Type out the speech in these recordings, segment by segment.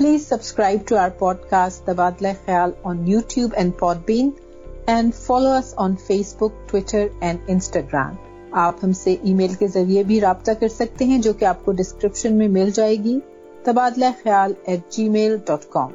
Please subscribe to our podcast تبادلہ خیال on YouTube and Podbean and follow us on Facebook Twitter and Instagram آپ ہم سے ای میل کے ذریعے بھی رابطہ کر سکتے ہیں، جو کہ آپ کو ڈسکرپشن میں مل جائے گی. تبادلہ خیال at Gmail dot com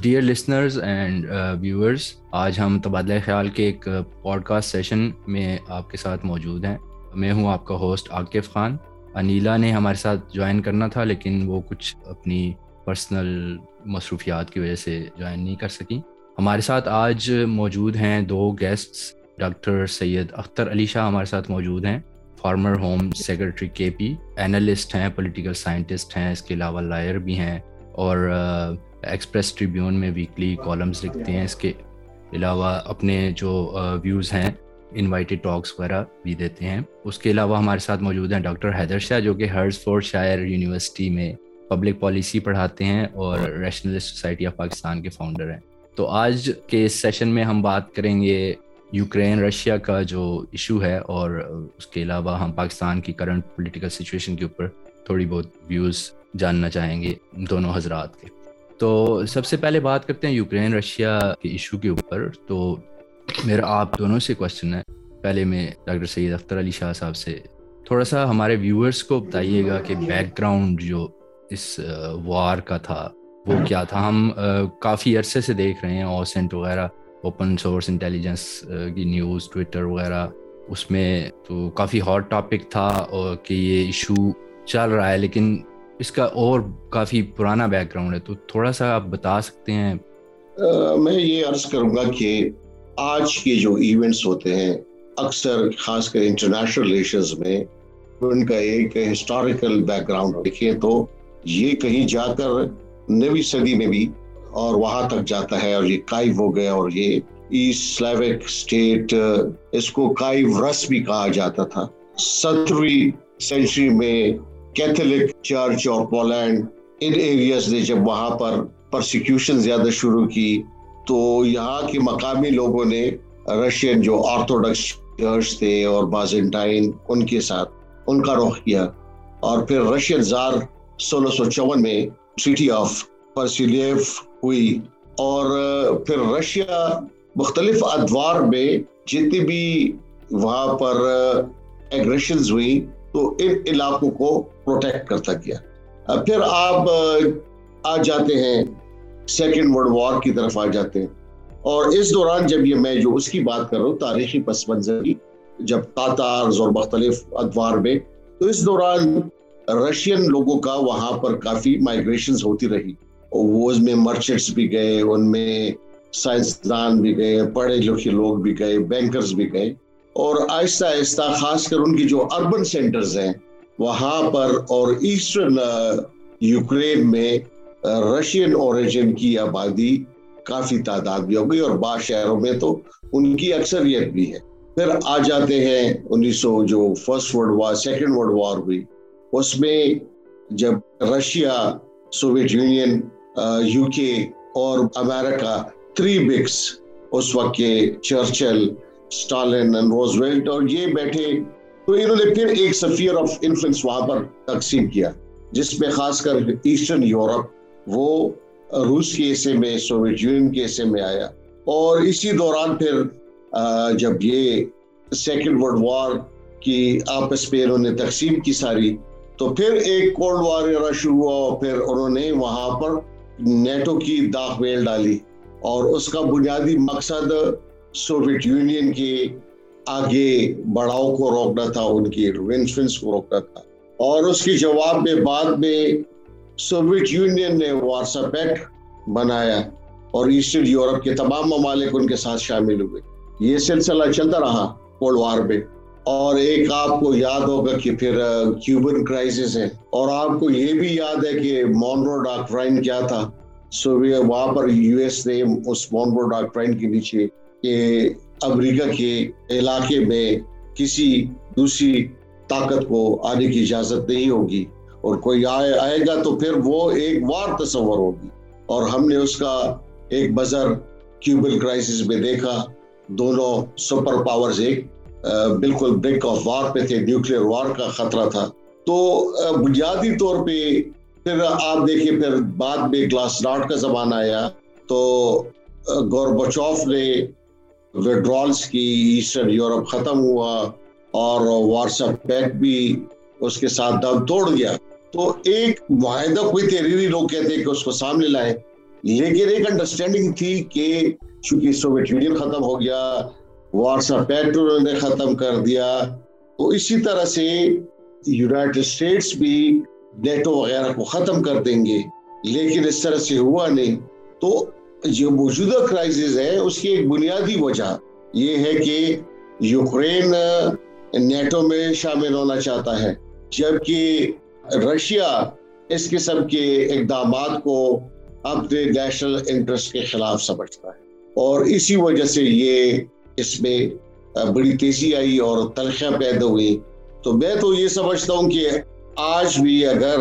dear listeners and viewers آج ہم تبادلہ خیال کے ایک پوڈ کاسٹ سیشن میں آپ کے ساتھ موجود ہیں۔ میں ہوں آپ کا ہوسٹ عاقف خان۔ انیلا نے ہمارے ساتھ جوائن کرنا تھا، لیکن وہ کچھ اپنی پرسنل مصروفیات کی وجہ سے جوائن نہیں کر سکیں۔ ہمارے ساتھ آج موجود ہیں دو گیسٹس ڈاکٹر سید اختر علی شاہ ہمارے ساتھ موجود ہیں former home secretary K P analyst ہیں پولیٹیکل سائنٹسٹ ہیں، اس کے علاوہ لائر بھی ہیں، اور uh, ایکسپریس ٹریبیون میں ویکلی کالمز لکھتے ہیں۔ اس کے علاوہ اپنے جو uh, ویوز ہیں انوائٹیڈ ٹاکس وغیرہ بھی دیتے ہیں۔ اس کے علاوہ ہمارے ساتھ موجود ہیں ڈاکٹر حیدر شاہ جو کہ ہرز فورڈ شاعر یونیورسٹی میں پبلک پالیسی پڑھاتے ہیں اور ریشنلسٹ سوسائٹی آف پاکستان کے فاؤنڈر ہیں۔ تو آج کے اس سیشن میں ہم بات کریں گے یوکرین رشیا کا جو ایشو ہے اور اس کے علاوہ ہم پاکستان کی کرنٹ پولیٹیکل سچویشن کے اوپر تھوڑی بہت ویوز جاننا چاہیں گے دونوں حضرات کے۔ تو سب سے پہلے بات کرتے ہیں یوکرین رشیا کے ایشو کے اوپر۔ تو میرا آپ دونوں سے کوشچن ہے۔ پہلے میں ڈاکٹر سید اختر علی شاہ صاحب سے تھوڑا سا ہمارے ویورس کو بتائیے گا کہ بیک گراؤنڈ جو اس وار کا تھا، وہ کیا تھا؟ ہم کافی عرصے سے دیکھ رہے ہیں اوسینٹ وغیرہ اوپن سورس انٹیلیجنس کی نیوز ٹویٹر وغیرہ۔ اس میں تو کافی ہاٹ ٹاپک تھا اور کہ یہ ایشو چل رہا ہے، لیکن اس کا اور کافی پرانا بیک گراؤنڈ ہے۔ تو تھوڑا سا آپ بتا سکتے ہیں؟ میں یہ عرض کروں گا کہ آج کے جو ایونٹس ہوتے ہیں، اکثر خاص کر انٹرنیشنل ریلیشنز میں، ان کا ایک ہسٹوریکل بیک گراؤنڈ دیکھیں تو یہ کہیں جا کر نوی صدی میں بھی اور وہاں تک جاتا ہے اور یہ کائیو ہو گیا اور یہ ایسٹ سلیوک اسٹیٹ اس کو کائیو رس بھی کہا جاتا تھا۔ سترویں سینچری میں کیتھولک چرچ اور پولینڈ ان ایریاز نے جب وہاں پر پرسیکیوشن زیادہ شروع کی تو یہاں کے مقامی لوگوں نے رشین جو آرتھوڈکس چرچ تھے اور بازنٹائن ان کے ساتھ ان کا رخ کیا اور پھر رشین زار سولہ سو چون میں ٹریٹی آف پرسیلیف ہوئی اور پھر رشیا مختلف ادوار میں جتنی بھی وہاں پر ایگریشنز ہوئی تو ان علاقوں کو پروٹیکٹ کرتا گیا۔ پھر آپ آ جاتے ہیں سیکنڈ ورلڈ وار کی طرف آ جاتے ہیں۔ اور اس دوران جب یہ میں جو اس کی بات کر رہا ہوں، تاریخی پس منظر کی جب تاتارز اور مختلف ادوار میں، تو اس دوران رشین لوگوں کا وہاں پر کافی مائگریشنز ہوتی رہی۔ وہ اس میں مرچنٹس بھی گئے، ان میں سائنسدان بھی گئے، پڑھے لکھے لوگ بھی گئے بینکرز بھی گئے۔ اور آہستہ آہستہ، خاص کر ان کی جو اربن سینٹرز ہیں، وہاں پر اور ایسٹرن یوکرین میں رشین اوریجن کی آبادی کافی تعداد بھی ہو گئی اور بعض شہروں میں تو ان کی اکثریت بھی ہے۔ پھر آ جاتے ہیں انیس سو جو first world war second world war ہوئی۔ اس میں جب رشیا سوویت یونین یو کے اور امریکہ تھری بکس اس وقت کے چرچل اسٹالن روزویلٹ اور یہ بیٹھے۔ تو انہوں نے پھر ایک سفیر آف انفلوئنس وہاں پر تقسیم کیا، جس میں خاص کر ایسٹرن یورپ وہ روس کے حصے میں، سوویت یونین کے حصے میں آیا۔ اور اسی دوران پھر جب یہ سیکنڈ ورلڈ وار کی آپس پہ انہوں نے تقسیم کی ساری، تو پھر ایک کولڈ وار ایرا شروع ہوا اور پھر انہوں نے وہاں پر نیٹو کی داغ ویل ڈالی۔ اور اس کا بنیادی مقصد سوویت یونین کے آگے بڑھاؤ کو روکنا تھا، ان کی ونسفنس کو روکنا تھا۔ اور اس کی جواب میں بعد میں سوویت یونین نے وارسا پیکٹ بنایا اور ایسٹرن یورپ کے تمام ممالک ان کے ساتھ شامل ہوئے۔ یہ سلسلہ چلتا رہا کولڈ وار میں اور ایک آپ کو یاد ہوگا کہ پھر کیوبن کرائسس ہے۔ اور آپ کو یہ بھی یاد ہے کہ مونرو ڈاکٹرائن کیا تھا۔ سو وہاں پر یو ایس نے اس مونرو ڈاکٹرائن کے نیچے کہ امریکہ کے علاقے میں کسی دوسری طاقت کو آنے کی اجازت نہیں ہوگی۔ اور کوئی آئے آئے گا تو پھر وہ ایک وار تصور ہوگی۔ اور ہم نے اس کا ایک بزر کیوبل کرائسس میں دیکھا۔ دونوں سپر پاورز ایک بالکل بریک آف وار پہ تھے، نیوکلیر وار کا خطرہ تھا۔ تو بنیادی طور پہ پھر آپ دیکھیے پھر بعد میں کلاس ڈاٹ کا زمانہ آیا۔ تو گور بچوف نے ویڈرالس کی ایسٹرن یورپ ختم ہوا اور وارسا پیک بھی اس کے ساتھ دم توڑ گیا تو ایک معاہدہ کوئی تحریری لوگ کہتے ہیں کہ اس کو سامنے لائے۔ لیکن ایک انڈرسٹینڈنگ تھی کہ چونکہ سوویت یونین ختم ہو گیا وارسا پیٹرو نے ختم کر دیا، تو اسی طرح سے یونائٹڈ اسٹیٹس بھی نیٹو وغیرہ کو ختم کر دیں گے۔ لیکن اس طرح سے ہوا نہیں۔ تو جو موجودہ کرائسس ہے، اس کی ایک بنیادی وجہ یہ ہے کہ یوکرین نیٹو میں شامل ہونا چاہتا ہے۔ جبکہ رشیا، اس قسم کے اقدامات کو اپنے نیشنل انٹرسٹ کے خلاف سمجھتا ہے۔ اور اسی وجہ سے یہ اس میں بڑی تیزی آئی اور تلخیاں پیدا ہوئی۔ تو میں تو یہ سمجھتا ہوں کہ آج بھی اگر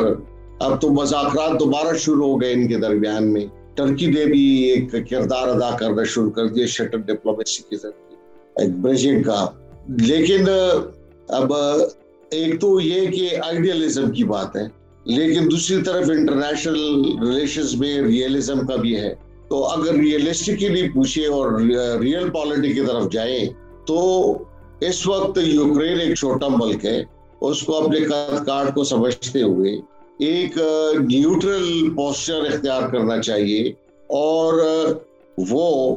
اب تو مذاکرات دوبارہ شروع ہو گئے ان کے درمیان میں ٹرکی نے بھی ایک کردار ادا کرنا شروع کر دیا شٹر ڈپلومیسی کے ذریعے ایک بریجنگ کا۔ لیکن اب ایک تو یہ کہ آئیڈیالزم کی بات ہے، لیکن دوسری طرف انٹرنیشنل ریلیشنز میں ریئلزم کا بھی ہے۔ تو اگر ریئلسٹکلی پوچھے اور ریئل پالیٹی کی طرف جائیں، تو اس وقت یوکرین ایک چھوٹا ملک ہے۔ اس کو اپنے کارڈ کو سمجھتے ہوئے ایک نیوٹرل پوسچر اختیار کرنا چاہیے۔ اور وہ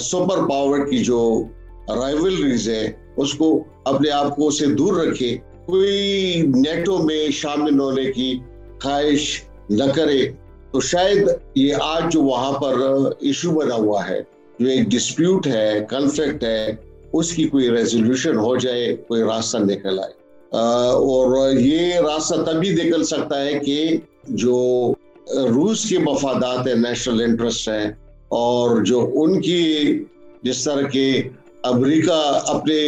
سپر پاور کی جو رائولریز ہے اس کو اپنے آپ کو اسے دور رکھے۔ کوئی نیٹو میں شامل ہونے کی خواہش نہ کرے، تو شاید یہ آج جو وہاں پر ایشو بنا ہوا ہے، جو ایک ڈسپیوٹ ہے کنفلکٹ ہے، اس کی کوئی ریزولوشن ہو جائے، کوئی راستہ نکل آئے۔ اور یہ راستہ تبھی نکل سکتا ہے کہ جو روس کے مفادات ہیں نیشنل انٹرسٹ ہیں، اور جو ان کی جس طرح کے امریکہ اپنے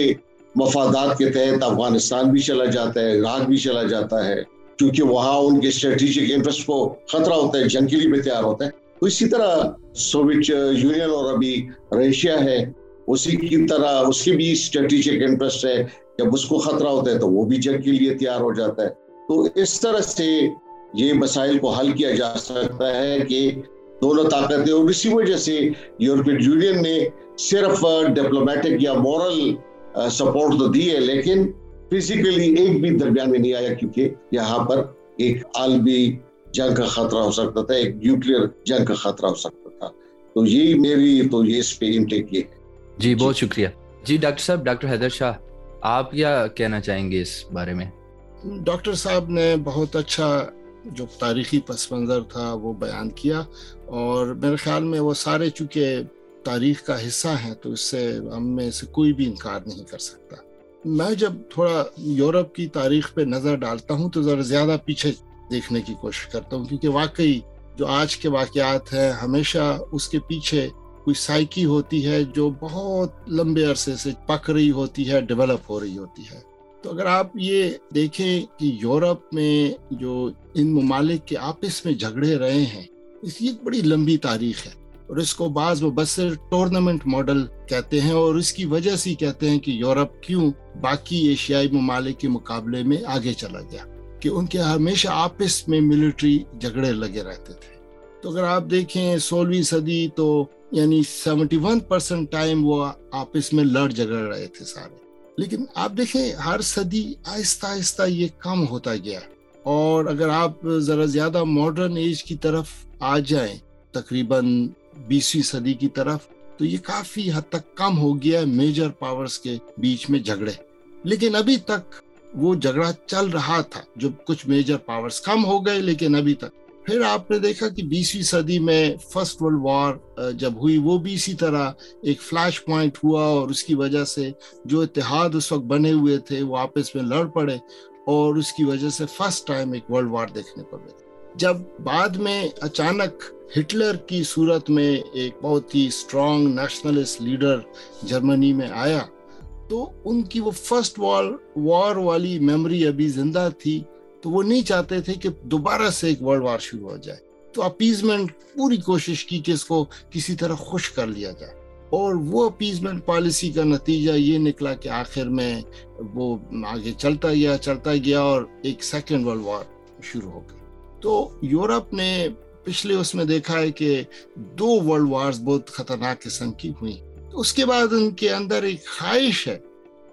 مفادات کے تحت افغانستان بھی چلا جاتا ہے، عراق بھی چلا جاتا ہے، کیونکہ وہاں ان کے اسٹریٹجک انٹرسٹ کو خطرہ ہوتا ہے، جنگ کے لیے بھی تیار ہوتا ہے۔ تو اسی طرح سوویت یونین اور ابھی ریشیا ہے، اسی کی طرح اس کی بھی اسٹریٹجک انٹرسٹ ہے۔ جب اس کو خطرہ ہوتا ہے تو وہ بھی جنگ کے لیے تیار ہو جاتا ہے۔ تو اس طرح سے یہ مسائل کو حل کیا جا سکتا ہے کہ دونوں طاقتیں اور اسی وجہ سے یورپین یونین نے صرف ڈپلومیٹک یا مورل سپورٹ تو دی ہے لیکن فزیکلی ایک بھی درمیان میں نہیں آیا کیونکہ یہاں پر ایک عالمی جنگ کا خطرہ ہو سکتا تھا ایک نیوکلیر جنگ کا خطرہ ہو سکتا تھا۔ تو یہی میری تو یہ اس پہ انٹیک یہ ہے۔ جی بہت شکریہ۔ جی ڈاکٹر صاحب ڈاکٹر حیدر شاہ آپ کیا کہنا چاہیں گے اس بارے میں؟ ڈاکٹر صاحب نے بہت اچھا جو تاریخی پس منظر تھا وہ بیان کیا اور میرے خیال میں وہ سارے چونکہ تاریخ کا حصہ ہیں، تو اس سے ہم میں سے کوئی بھی انکار نہیں کر سکتا۔ میں جب تھوڑا یورپ کی تاریخ پہ نظر ڈالتا ہوں، تو ذرا زیادہ پیچھے دیکھنے کی کوشش کرتا ہوں، کیونکہ واقعی جو آج کے واقعات ہیں، ہمیشہ اس کے پیچھے کوئی سائیکی ہوتی ہے جو بہت لمبے عرصے سے پک رہی ہوتی ہے، ڈیولپ ہو رہی ہوتی ہے۔ تو اگر آپ یہ دیکھیں کہ یورپ میں جو ان ممالک کے آپس میں جھگڑے رہے ہیں، اس کی ایک بڑی لمبی تاریخ ہے۔ اور اس کو بعض مبصر ٹورنامنٹ ماڈل کہتے ہیں اور اس کی وجہ سے کہتے ہیں کہ یورپ کیوں باقی ایشیائی ممالک کے مقابلے میں آگے چلا گیا، کہ ان کے ہمیشہ آپس میں ملٹری جھگڑے لگے رہتے تھے۔ تو اگر آپ دیکھیں سولہویں صدی تو یعنی سیونٹی ون پرسینٹ ٹائم وہ آپس میں لڑ جگڑ رہے تھے سارے۔ لیکن آپ دیکھیں ہر صدی آہستہ آہستہ یہ کم ہوتا گیا۔ اور اگر آپ ذرا زیادہ ماڈرن ایج کی طرف آ جائیں، تقریباً بیسویں صدی کی طرف تو یہ کافی حد تک کم ہو گیا میجر پاورز کے بیچ میں جھگڑے۔ لیکن ابھی تک وہ جھگڑا چل رہا تھا، جو کچھ میجر پاورز کم ہو گئے، لیکن ابھی تک۔ پھر آپ نے دیکھا کہ بیسویں صدی میں فرسٹ ورلڈ وار جب ہوئی، وہ بھی اسی طرح ایک فلیش پوائنٹ ہوا اور اس کی وجہ سے جو اتحاد اس وقت بنے ہوئے تھے، وہ آپس میں لڑ پڑے اور اس کی وجہ سے فرسٹ ٹائم ایک ورلڈ وار دیکھنے کو ملے جب بعد میں اچانک ہٹلر کی صورت میں ایک بہت ہی اسٹرانگ نیشنلسٹ لیڈر جرمنی میں آیا، تو ان کی وہ فرسٹ وار وار والی میموری ابھی زندہ تھی، تو وہ نہیں چاہتے تھے کہ دوبارہ سے ایک ورلڈ وار شروع ہو جائے۔ تو اپیزمنٹ پوری کوشش کی کہ اس کو کسی طرح خوش کر لیا جائے۔ اور وہ اپیزمنٹ پالیسی کا نتیجہ یہ نکلا کہ آخر میں وہ آگے چلتا گیا چلتا گیا اور ایک سیکنڈ ورلڈ وار شروع ہو گئی۔ تو یورپ نے پچھلے اس میں دیکھا ہے کہ دو ورلڈ وارز بہت خطرناک قسم کی ہوئی۔ اس کے بعد ان کے اندر ایک خواہش ہے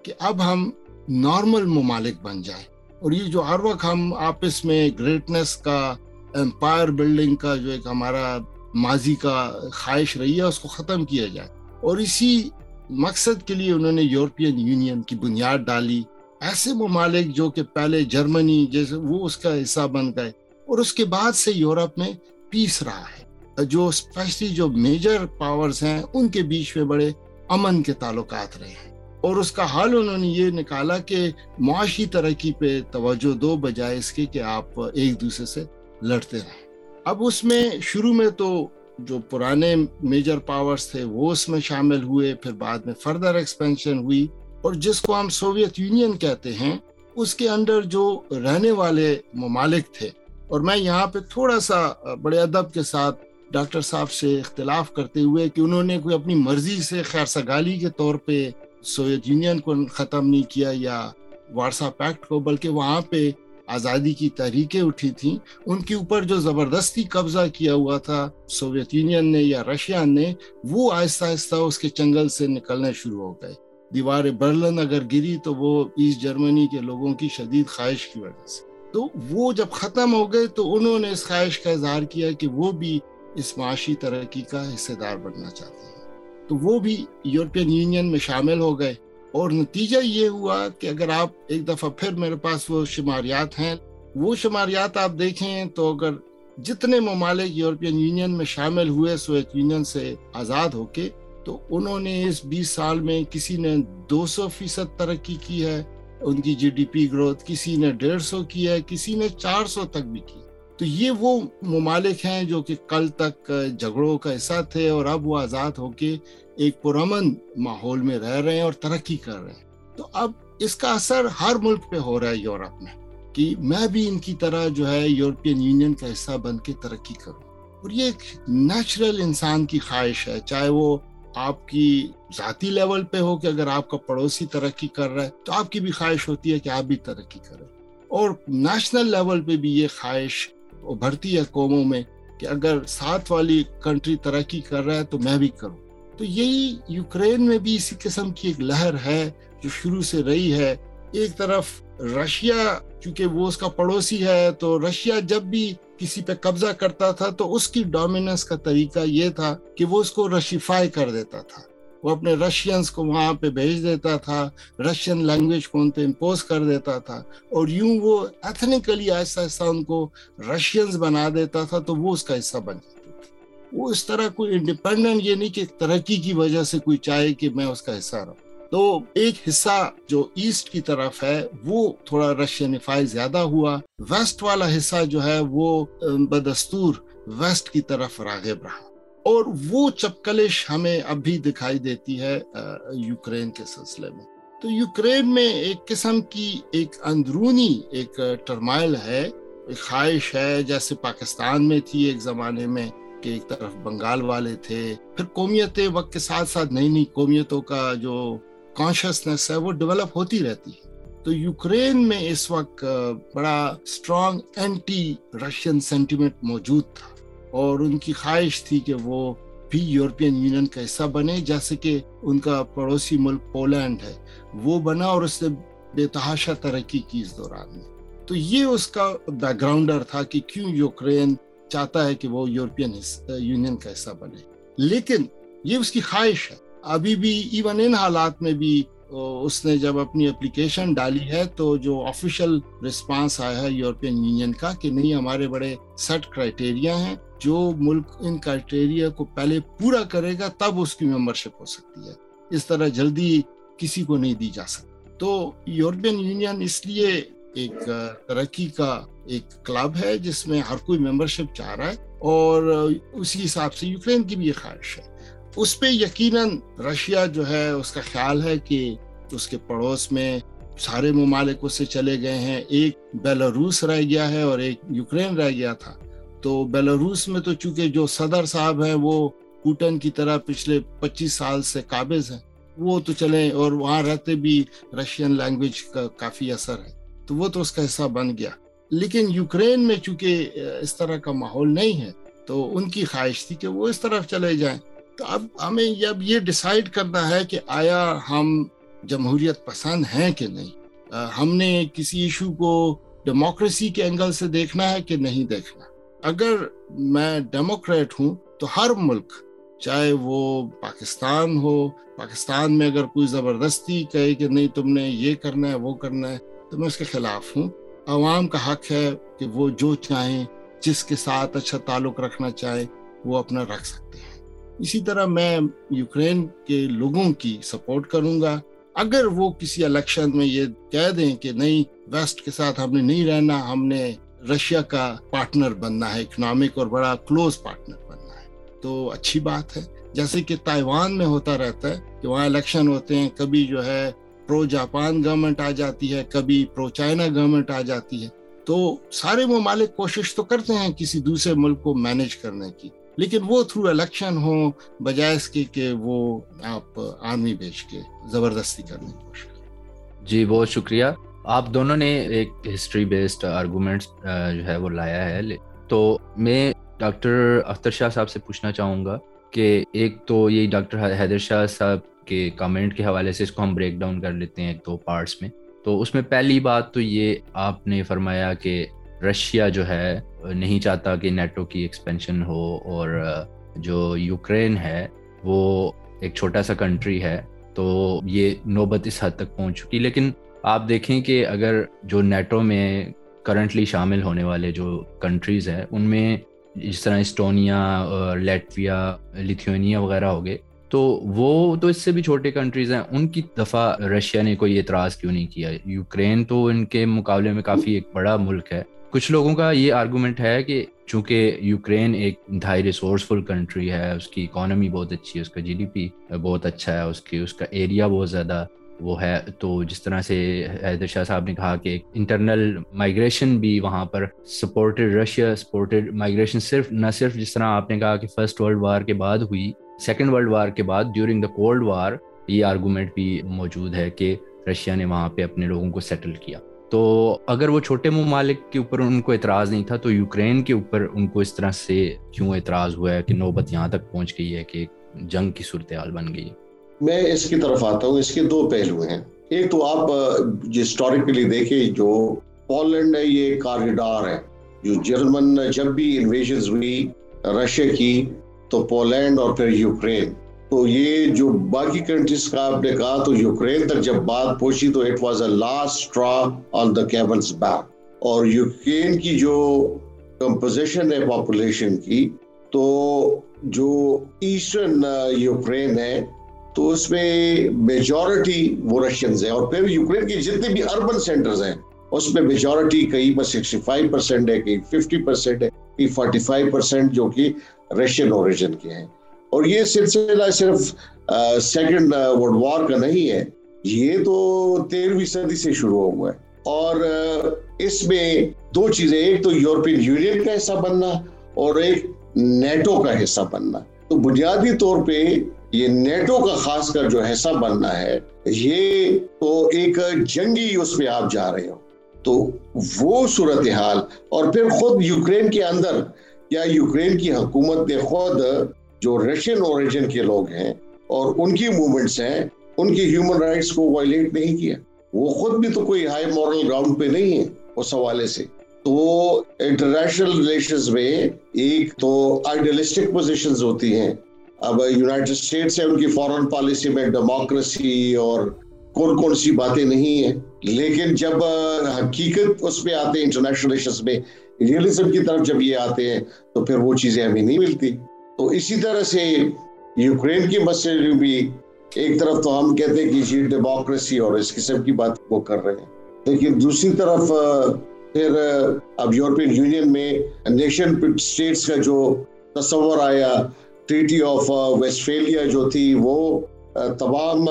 کہ اب ہم نارمل ممالک بن جائیں۔ اور یہ جو ہر وقت ہم آپس میں گریٹنس کا امپائر بلڈنگ کا جو ایک ہمارا ماضی کا خواہش رہی ہے، اس کو ختم کیا جائے۔ اور اسی مقصد کے لیے انہوں نے یورپین یونین کی بنیاد ڈالی۔ ایسے ممالک جو کہ پہلے جرمنی جیسے وہ اس کا حصہ بن گئے۔ اور اس کے بعد سے یورپ میں پیس رہا ہے۔ جو اسپیشلی جو میجر پاورز ہیں، ان کے بیچ میں بڑے امن کے تعلقات رہے ہیں۔ اور اس کا حل انہوں نے یہ نکالا کہ معاشی ترقی پہ توجہ دو بجائے اس کے کہ آپ ایک دوسرے سے لڑتے رہیں۔ اب اس میں شروع میں تو جو پرانے میجر پاورز تھے، وہ اس میں شامل ہوئے، پھر بعد میں فردر ایکسپینشن ہوئی۔ اور جس کو ہم سوویت یونین کہتے ہیں، اس کے اندر جو رہنے والے ممالک تھے اور میں یہاں پہ تھوڑا سا بڑے ادب کے ساتھ ڈاکٹر صاحب سے اختلاف کرتے ہوئے کہ انہوں نے کوئی اپنی مرضی سے خیر سگالی کے طور پہ سوویت یونین کو ختم نہیں کیا یا وارسا پیکٹ کو، بلکہ وہاں پہ آزادی کی تحریکیں اٹھی تھیں۔ ان کے اوپر جو زبردستی قبضہ کیا ہوا تھا سوویت یونین نے یا رشیا نے، وہ آہستہ آہستہ اس کے چنگل سے نکلنے شروع ہو گئے۔ دیوار برلن اگر گری تو وہ ایسٹ جرمنی کے لوگوں کی شدید خواہش کی وجہ سے۔ تو وہ جب ختم ہو گئے تو انہوں نے اس خواہش کا اظہار کیا کہ وہ بھی اس معاشی ترقی کا حصہ دار بننا چاہتے ہیں۔ تو وہ بھی یورپین یونین میں شامل ہو گئے اور نتیجہ یہ ہوا کہ اگر آپ ایک دفعہ پھر میرے پاس وہ شماریات ہیں، وہ شماریات آپ دیکھیں تو اگر جتنے ممالک یورپین یونین میں شامل ہوئے سوویت یونین سے آزاد ہو کے، تو انہوں نے اس بیس سال میں کسی نے دو سو فیصد ترقی کی ہے۔ ان کی جی ڈی پی گروتھ کسی نے ڈیڑھ سو کی ہے، کسی نے چار سو تک بھی کی۔ تو یہ وہ ممالک ہیں جو کہ کل تک جھگڑوں کا حصہ تھے اور اب وہ آزاد ہو کے ایک پرامن ماحول میں رہ رہے ہیں اور ترقی کر رہے ہیں۔ تو اب اس کا اثر ہر ملک پہ ہو رہا ہے، یورپ میں، کہ میں بھی ان کی طرح جو ہے یورپین یونین کا حصہ بن کے ترقی کروں۔ اور یہ ایک نیچرل انسان کی خواہش ہے، چاہے وہ آپ کی ذاتی لیول پہ ہو کہ اگر آپ کا پڑوسی ترقی کر رہا ہے، تو آپ کی بھی خواہش ہوتی ہے کہ آپ بھی ترقی کریں۔ اور نیشنل لیول پہ بھی یہ خواہش ابھرتی ہے قوموں میں کہ اگر ساتھ والی کنٹری ترقی کر رہا ہے تو میں بھی کروں۔ تو یہی یوکرین میں بھی اسی قسم کی ایک لہر ہے جو شروع سے رہی ہے۔ ایک طرف رشیا، چونکہ وہ اس کا پڑوسی ہے، تو رشیا جب بھی کسی پہ قبضہ کرتا تھا تو اس کی ڈومیننس کا طریقہ یہ تھا کہ وہ اس کو رشیفائی کر دیتا تھا۔ وہ اپنے رشینس کو وہاں پہ بھیج دیتا تھا رشین لینگویج کو ان پہ امپوز کر دیتا تھا۔ اور یوں وہ ایتھنیکلی آہستہ آہستہ ان کو رشینز بنا دیتا تھا تو وہ اس کا حصہ بن جاتا تھا۔ وہ اس طرح کوئی انڈیپینڈنٹ یہ نہیں کہ ترقی کی وجہ سے کوئی چاہے کہ میں اس کا حصہ رہوں۔ تو ایک حصہ جو ایسٹ کی طرف ہے، وہ تھوڑا رشینفائی زیادہ ہوا۔ ویسٹ والا حصہ جو ہے، وہ بدستور ویسٹ کی طرف راغب رہا۔ اور وہ چپکلش ہمیں اب بھی دکھائی دیتی ہے یوکرین کے سلسلے میں۔ تو یوکرین میں ایک قسم کی ایک اندرونی ایک ٹرمائل ہے، ایک خواہش ہے۔ جیسے پاکستان میں تھی ایک زمانے میں کہ ایک طرف بنگال والے تھے۔ پھر قومیتیں وقت کے ساتھ ساتھ نئی نئی قومیتوں کا جو کانشیسنیس ہے، وہ ڈیولپ ہوتی رہتی ہے۔ تو یوکرین میں اس وقت بڑا اسٹرانگ اینٹی رشین سینٹیمنٹ موجود تھا۔ اور ان کی خواہش تھی کہ وہ بھی یورپین یونین کا حصہ بنے، جیسے کہ ان کا پڑوسی ملک پولینڈ ہے۔ وہ بنا اور اس نے بے تحاشا ترقی کی اس دوران میں۔ تو یہ اس کا بیک گراؤنڈر تھا کہ کیوں یوکرین چاہتا ہے کہ وہ یورپین یونین کا حصہ بنے۔ لیکن یہ اس کی خواہش ہے۔ ابھی بھی ایون ان حالات میں بھی اس نے جب اپنی اپلیکیشن ڈالی ہے تو جو آفیشل رسپانس آیا ہے یورپین یونین کا کہ نہیں، ہمارے بڑے سیٹ کرائٹیریا ہیں، جو ملک ان کرائٹیریا کو پہلے پورا کرے گا تب اس کی ممبرشپ ہو سکتی ہے۔ اس طرح جلدی کسی کو نہیں دی جا سکتی۔ تو یورپین یونین اس لیے ایک ترقی کا ایک کلب ہے جس میں ہر کوئی ممبرشپ چاہ رہا ہے اور اسی حساب سے یوکرین کی بھی یہ خواہش ہے۔ اس پہ یقیناً رشیا جو ہے، اس کا خیال ہے کہ اس کے پڑوس میں سارے ممالک اس سے چلے گئے ہیں۔ ایک بیلاروس رہ گیا ہے اور ایک یوکرین رہ گیا تھا۔ تو بیلاروس میں تو چونکہ جو صدر صاحب ہیں، وہ پوٹن کی طرح پچھلے پچیس سال سے قابض ہیں۔ وہ تو چلیں اور وہاں رہتے بھی رشین لینگویج کا کافی اثر ہے۔ تو وہ تو اس کا حصہ بن گیا۔ لیکن یوکرین میں چونکہ اس طرح کا ماحول نہیں ہے، تو ان کی خواہش تھی کہ وہ اس طرف چلے جائیں۔ تو اب ہمیں اب یہ ڈیسائیڈ کرنا ہے کہ آیا ہم جمہوریت پسند ہیں کہ نہیں؟ ہم نے کسی ایشو کو ڈیموکریسی کے اینگل سے دیکھنا ہے کہ نہیں دیکھنا؟ اگر میں ڈیموکریٹ ہوں تو ہر ملک، چاہے وہ پاکستان ہو، پاکستان میں اگر کوئی زبردستی کہے کہ نہیں تم نے یہ کرنا ہے، وہ کرنا ہے، تو میں اس کے خلاف ہوں۔ عوام کا حق ہے کہ وہ جو چاہیں، جس کے ساتھ اچھا تعلق رکھنا چاہیں وہ اپنا رکھ سکتے ہیں۔ اسی طرح میں یوکرین کے لوگوں کی سپورٹ کروں گا۔ اگر وہ کسی الیکشن میں یہ کہہ دیں کہ نہیں، ویسٹ کے ساتھ ہم نے نہیں رہنا، ہم نے رشیا کا پارٹنر بننا ہے، اکنامک اور بڑا کلوز پارٹنر بننا ہے، تو اچھی بات ہے۔ جیسے کہ تائیوان میں ہوتا رہتا ہے کہ وہاں الیکشن ہوتے ہیں، کبھی جو ہے پرو جاپان گورنمنٹ آ جاتی ہے، کبھی پرو چائنا گورنمنٹ آ جاتی ہے۔ تو سارے ممالک کوشش تو کرتے ہیں کسی دوسرے ملک کو مینج کرنے کی۔ لیکن وہ تھرو الیکشن ہو بجائے اس کی کہ وہ آپ آرمی بیچ کے زبردستی کرنے کی کوشش کریں۔ جی بہت شکریہ۔ آپ دونوں نے ایک ہسٹری بیسڈ آرگومنٹس جو ہے وہ لایا ہے۔ تو میں ڈاکٹر اختر شاہ صاحب سے پوچھنا چاہوں گا کہ ایک تو یہ ڈاکٹر حیدر شاہ صاحب کے کمنٹ کے حوالے سے اس کو ہم بریک ڈاؤن کر لیتے ہیں ایک دو پارٹس میں۔ تو اس میں پہلی بات تو یہ آپ نے فرمایا کہ رشیا جو ہے، نہیں چاہتا کہ نیٹو کی ایکسپینشن ہو اور جو یوکرین ہے، وہ ایک چھوٹا سا کنٹری ہے، تو یہ نوبت اس حد تک پہنچ چکی۔ لیکن آپ دیکھیں کہ اگر جو نیٹو میں کرنٹلی شامل ہونے والے جو کنٹریز ہیں، ان میں جس طرح اسٹونیا لیٹویا لتھیونیا وغیرہ ہو گئے، تو وہ تو اس سے بھی چھوٹے کنٹریز ہیں۔ ان کی دفعہ رشیا نے کوئی اعتراض کیوں نہیں کیا؟ یوکرین تو ان کے مقابلے میں کافی ایک بڑا ملک ہے۔ کچھ لوگوں کا یہ آرگومنٹ ہے کہ چونکہ یوکرین ایک انتہائی ریسورسفل کنٹری ہے، اس کی اکانومی بہت اچھی ہے، اس کا جی ڈی پی بہت اچھا ہے، اس کی، اس کا ایریا بہت زیادہ وہ ہے۔ تو جس طرح سے حیدر شاہ صاحب نے کہا کہ انٹرنل مائگریشن بھی وہاں پر سپورٹڈ رشیا سپورٹڈ مائگریشن صرف، نہ صرف جس طرح آپ نے کہا کہ فرسٹ ورلڈ وار کے بعد ہوئی سیکنڈ ورلڈ وار کے بعد ڈیورنگ دا کولڈ وار یہ آرگومنٹ بھی موجود ہے کہ رشیا نے وہاں پہ اپنے لوگوں کو سیٹل کیا۔ تو اگر وہ چھوٹے ممالک کے اوپر ان کو اعتراض نہیں تھا، تو یوکرین کے اوپر ان کو اس طرح سے کیوں اعتراض ہوا ہے کہ نوبت یہاں تک پہنچ گئی ہے کہ جنگ کی صورتحال بن گئی؟ میں اس کی طرف آتا ہوں، اس کے دو پہلو ہیں۔ ایک تو آپ ہسٹوریکلی دیکھیں، جو پولینڈ ہے، یہ کاریڈار ہے۔ جو جرمن، جب بھی انویژن ہوئی، رشیا کی، تو پولینڈ اور پھر یوکرین۔ تو یہ جو باقی کنٹریز کا آپ نے کہا تو یوکرین تک جب بات پہنچی تو it was a last straw on the camel's back اور یوکرین کی جو کمپوزیشن ہے پاپولیشن کی تو جو ایسٹرن uh, یوکرین ہے تو اس میں میجورٹی وہ رشینز ہیں اور پھر یوکرین کی جتنے بھی اربن سینٹرز ہیں اس میں میجورٹی کہیں پر سکسٹی فائیو پرسینٹ ہے کہیں ففٹی پرسینٹ ہے کہیں فورٹی فائیو پرسینٹ جو کہ رشین اوریجن کے ہیں۔ اور یہ سلسلہ صرف سیکنڈ ورلڈ وار کا نہیں ہے، یہ تو تیرہویں صدی سے شروع ہوا ہے۔ اور اس میں دو چیزیں، ایک تو یورپین یونین کا حصہ بننا اور ایک نیٹو کا حصہ بننا۔ تو بنیادی طور پہ یہ نیٹو کا خاص کر جو حصہ بننا ہے، یہ تو ایک جنگی اس پہ آپ جا رہے ہو۔ تو وہ صورتحال، اور پھر خود یوکرین کے اندر، یا یوکرین کی حکومت نے خود جو رشین اوریجن کے لوگ ہیں اور ان کی موومنٹس ہیں، ان کی ہیومن رائٹس کو وائلیٹ نہیں کیا۔ وہ خود بھی تو کوئی ہائی مورل گراؤنڈ پہ نہیں ہے اس حوالے سے۔ تو انٹرنیشنل ریلیشنز میں ایک تو آئیڈیلسٹک پوزیشنز ہوتی ہیں۔ اب یونائٹڈ اسٹیٹس ہے، ان کی فورن پالیسی میں ڈیموکریسی اور کون کون سی باتیں نہیں ہیں۔ لیکن جب حقیقت اس پہ آتے ہیں انٹرنیشنل ریلیشنز میں ریئلزم کی طرف جب یہ آتے ہیں، تو پھر وہ چیزیں ہمیں نہیں ملتی۔ تو اسی طرح سے یوکرین کی مسئلے بھی ایک طرف تو ہم کہتے ہیں کہ یہ ڈیموکریسی اور اس قسم کی بات وہ کر رہے ہیں۔ لیکن دوسری طرف پھر اب یورپین یونین میں نیشن اسٹیٹس کا جو تصور آیا ٹریٹی آف ویسٹفیلیا جو تھی، وہ تمام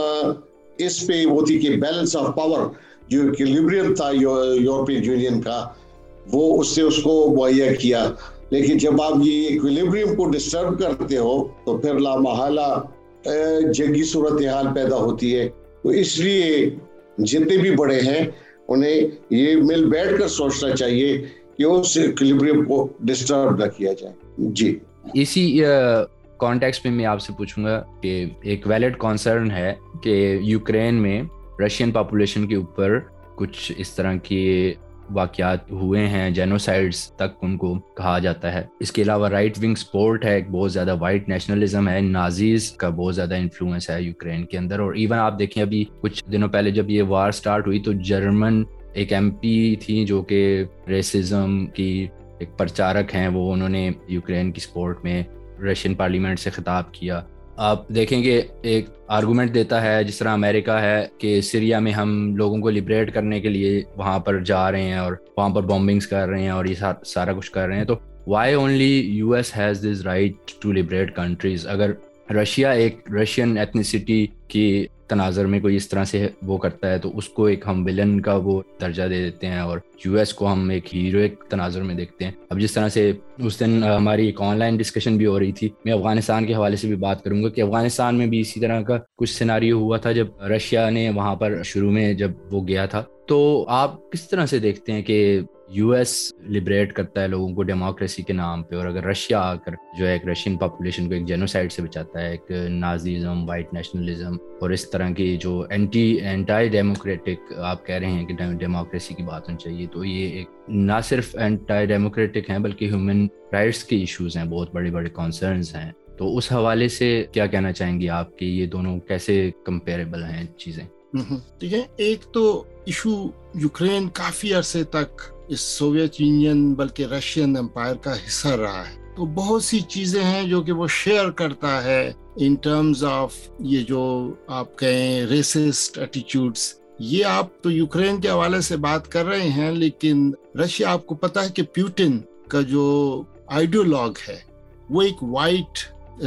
اس پہ وہ تھی کہ بیلنس آف پاور جو ایکولیبریم تھا یورپین یونین کا، وہ اس سے اس کو مہیا کیا۔ لیکن جب آپ یہ ایکولیبریم کو ڈسٹرب کرتے ہو، تو پھر لامحالہ جنگی صورتحال پیدا ہوتی ہے۔ تو اس لیے جتنے بھی بڑے ہیں، انہیں یہ مل بیٹھ کر سوچنا چاہیے کہ اس ایکولیبریم کو ڈسٹرب نہ کیا جائے۔ جی۔ اسی کانٹیکس میں میں آپ سے پوچھوں گا کہ ایک ویلڈ کانسرن ہے کہ یوکرین میں رشین پاپولیشن کے اوپر کچھ اس طرح کی واقعات ہوئے ہیں جینوسائڈس تک ان کو کہا جاتا ہے۔ اس کے علاوہ رائٹ ونگ سپورٹ ہے، ایک بہت زیادہ وائٹ نیشنلزم ہے، نازیز کا بہت زیادہ انفلوئنس ہے یوکرین کے اندر۔ اور ایون آپ دیکھیں ابھی کچھ دنوں پہلے جب یہ وار سٹارٹ ہوئی تو جرمن ایک ایم پی تھی جو کہ ریسزم کی ایک پرچارک ہیں۔ وہ انہوں نے یوکرین کی سپورٹ میں رشین پارلیمنٹ سے خطاب کیا۔ آپ دیکھیں گے ایک آرگومنٹ دیتا ہے، جس طرح امریکہ ہے کہ سیریا میں ہم لوگوں کو لبریٹ کرنے کے لیے وہاں پر جا رہے ہیں اور وہاں پر بامبنگس کر رہے ہیں اور یہ سارا کچھ کر رہے ہیں۔ تو why only U S has this right to liberate countries اگر رشیا ایک رشین ایتھنیسٹی کی تناظر میں کوئی اس طرح سے وہ کرتا ہے تو اس کو ایک ہم ولن کا وہ درجہ دے دیتے ہیں اور یو ایس کو ہم ایک ہیرو ایک تناظر میں دیکھتے ہیں۔ اب جس طرح سے اس دن ہماری ایک آن لائن ڈسکشن بھی ہو رہی تھی، میں افغانستان کے حوالے سے بھی بات کروں گا کہ افغانستان میں بھی اسی طرح کا کچھ سیناریو ہوا تھا جب رشیا نے وہاں پر شروع میں جب وہ گیا تھا۔ تو آپ کس طرح سے دیکھتے ہیں کہ یو ایس لبریٹ کرتا ہے لوگوں کو ڈیموکریسی کے نام پہ، اور اگر رشیا آ کر جو ہے ایک رشین پاپولیشن کو ایک جینوسائڈ سے بچاتا ہے، ایک نازیزم وائٹ نیشنلزم اور اس طرح کی جو اینٹی اینٹائی ڈیموکریٹک آپ کہہ رہے ہیں کہ ڈیموکریسی کی بات ہونی چاہیے، تو یہ ایک نہ صرف اینٹائی ڈیموکریٹک ہیں بلکہ ہیومن رائٹس کے ایشوز ہیں، بہت بڑے بڑے کنسرنز ہیں۔ تو اس حوالے سے کیا کہنا چاہیں گے آپ کہ یہ دونوں کیسے کمپیریبل ہیں چیزیں؟ ٹھیک ہے ایک تو ایشو یوکرین کافی عرصے تک اس سوویت یونین بلکہ رشین امپائر کا حصہ رہا ہے۔ تو بہت سی چیزیں ہیں جو کہ وہ شیئر کرتا ہے ان ٹرمز آف یہ جو آپ کہیں ریسسٹ ایٹیچیوڈس یہ آپ تو یوکرین کے حوالے سے بات کر رہے ہیں، لیکن رشیا، آپ کو پتا ہے کہ پیوٹن کا جو آئیڈیولوگ ہے، وہ ایک وائٹ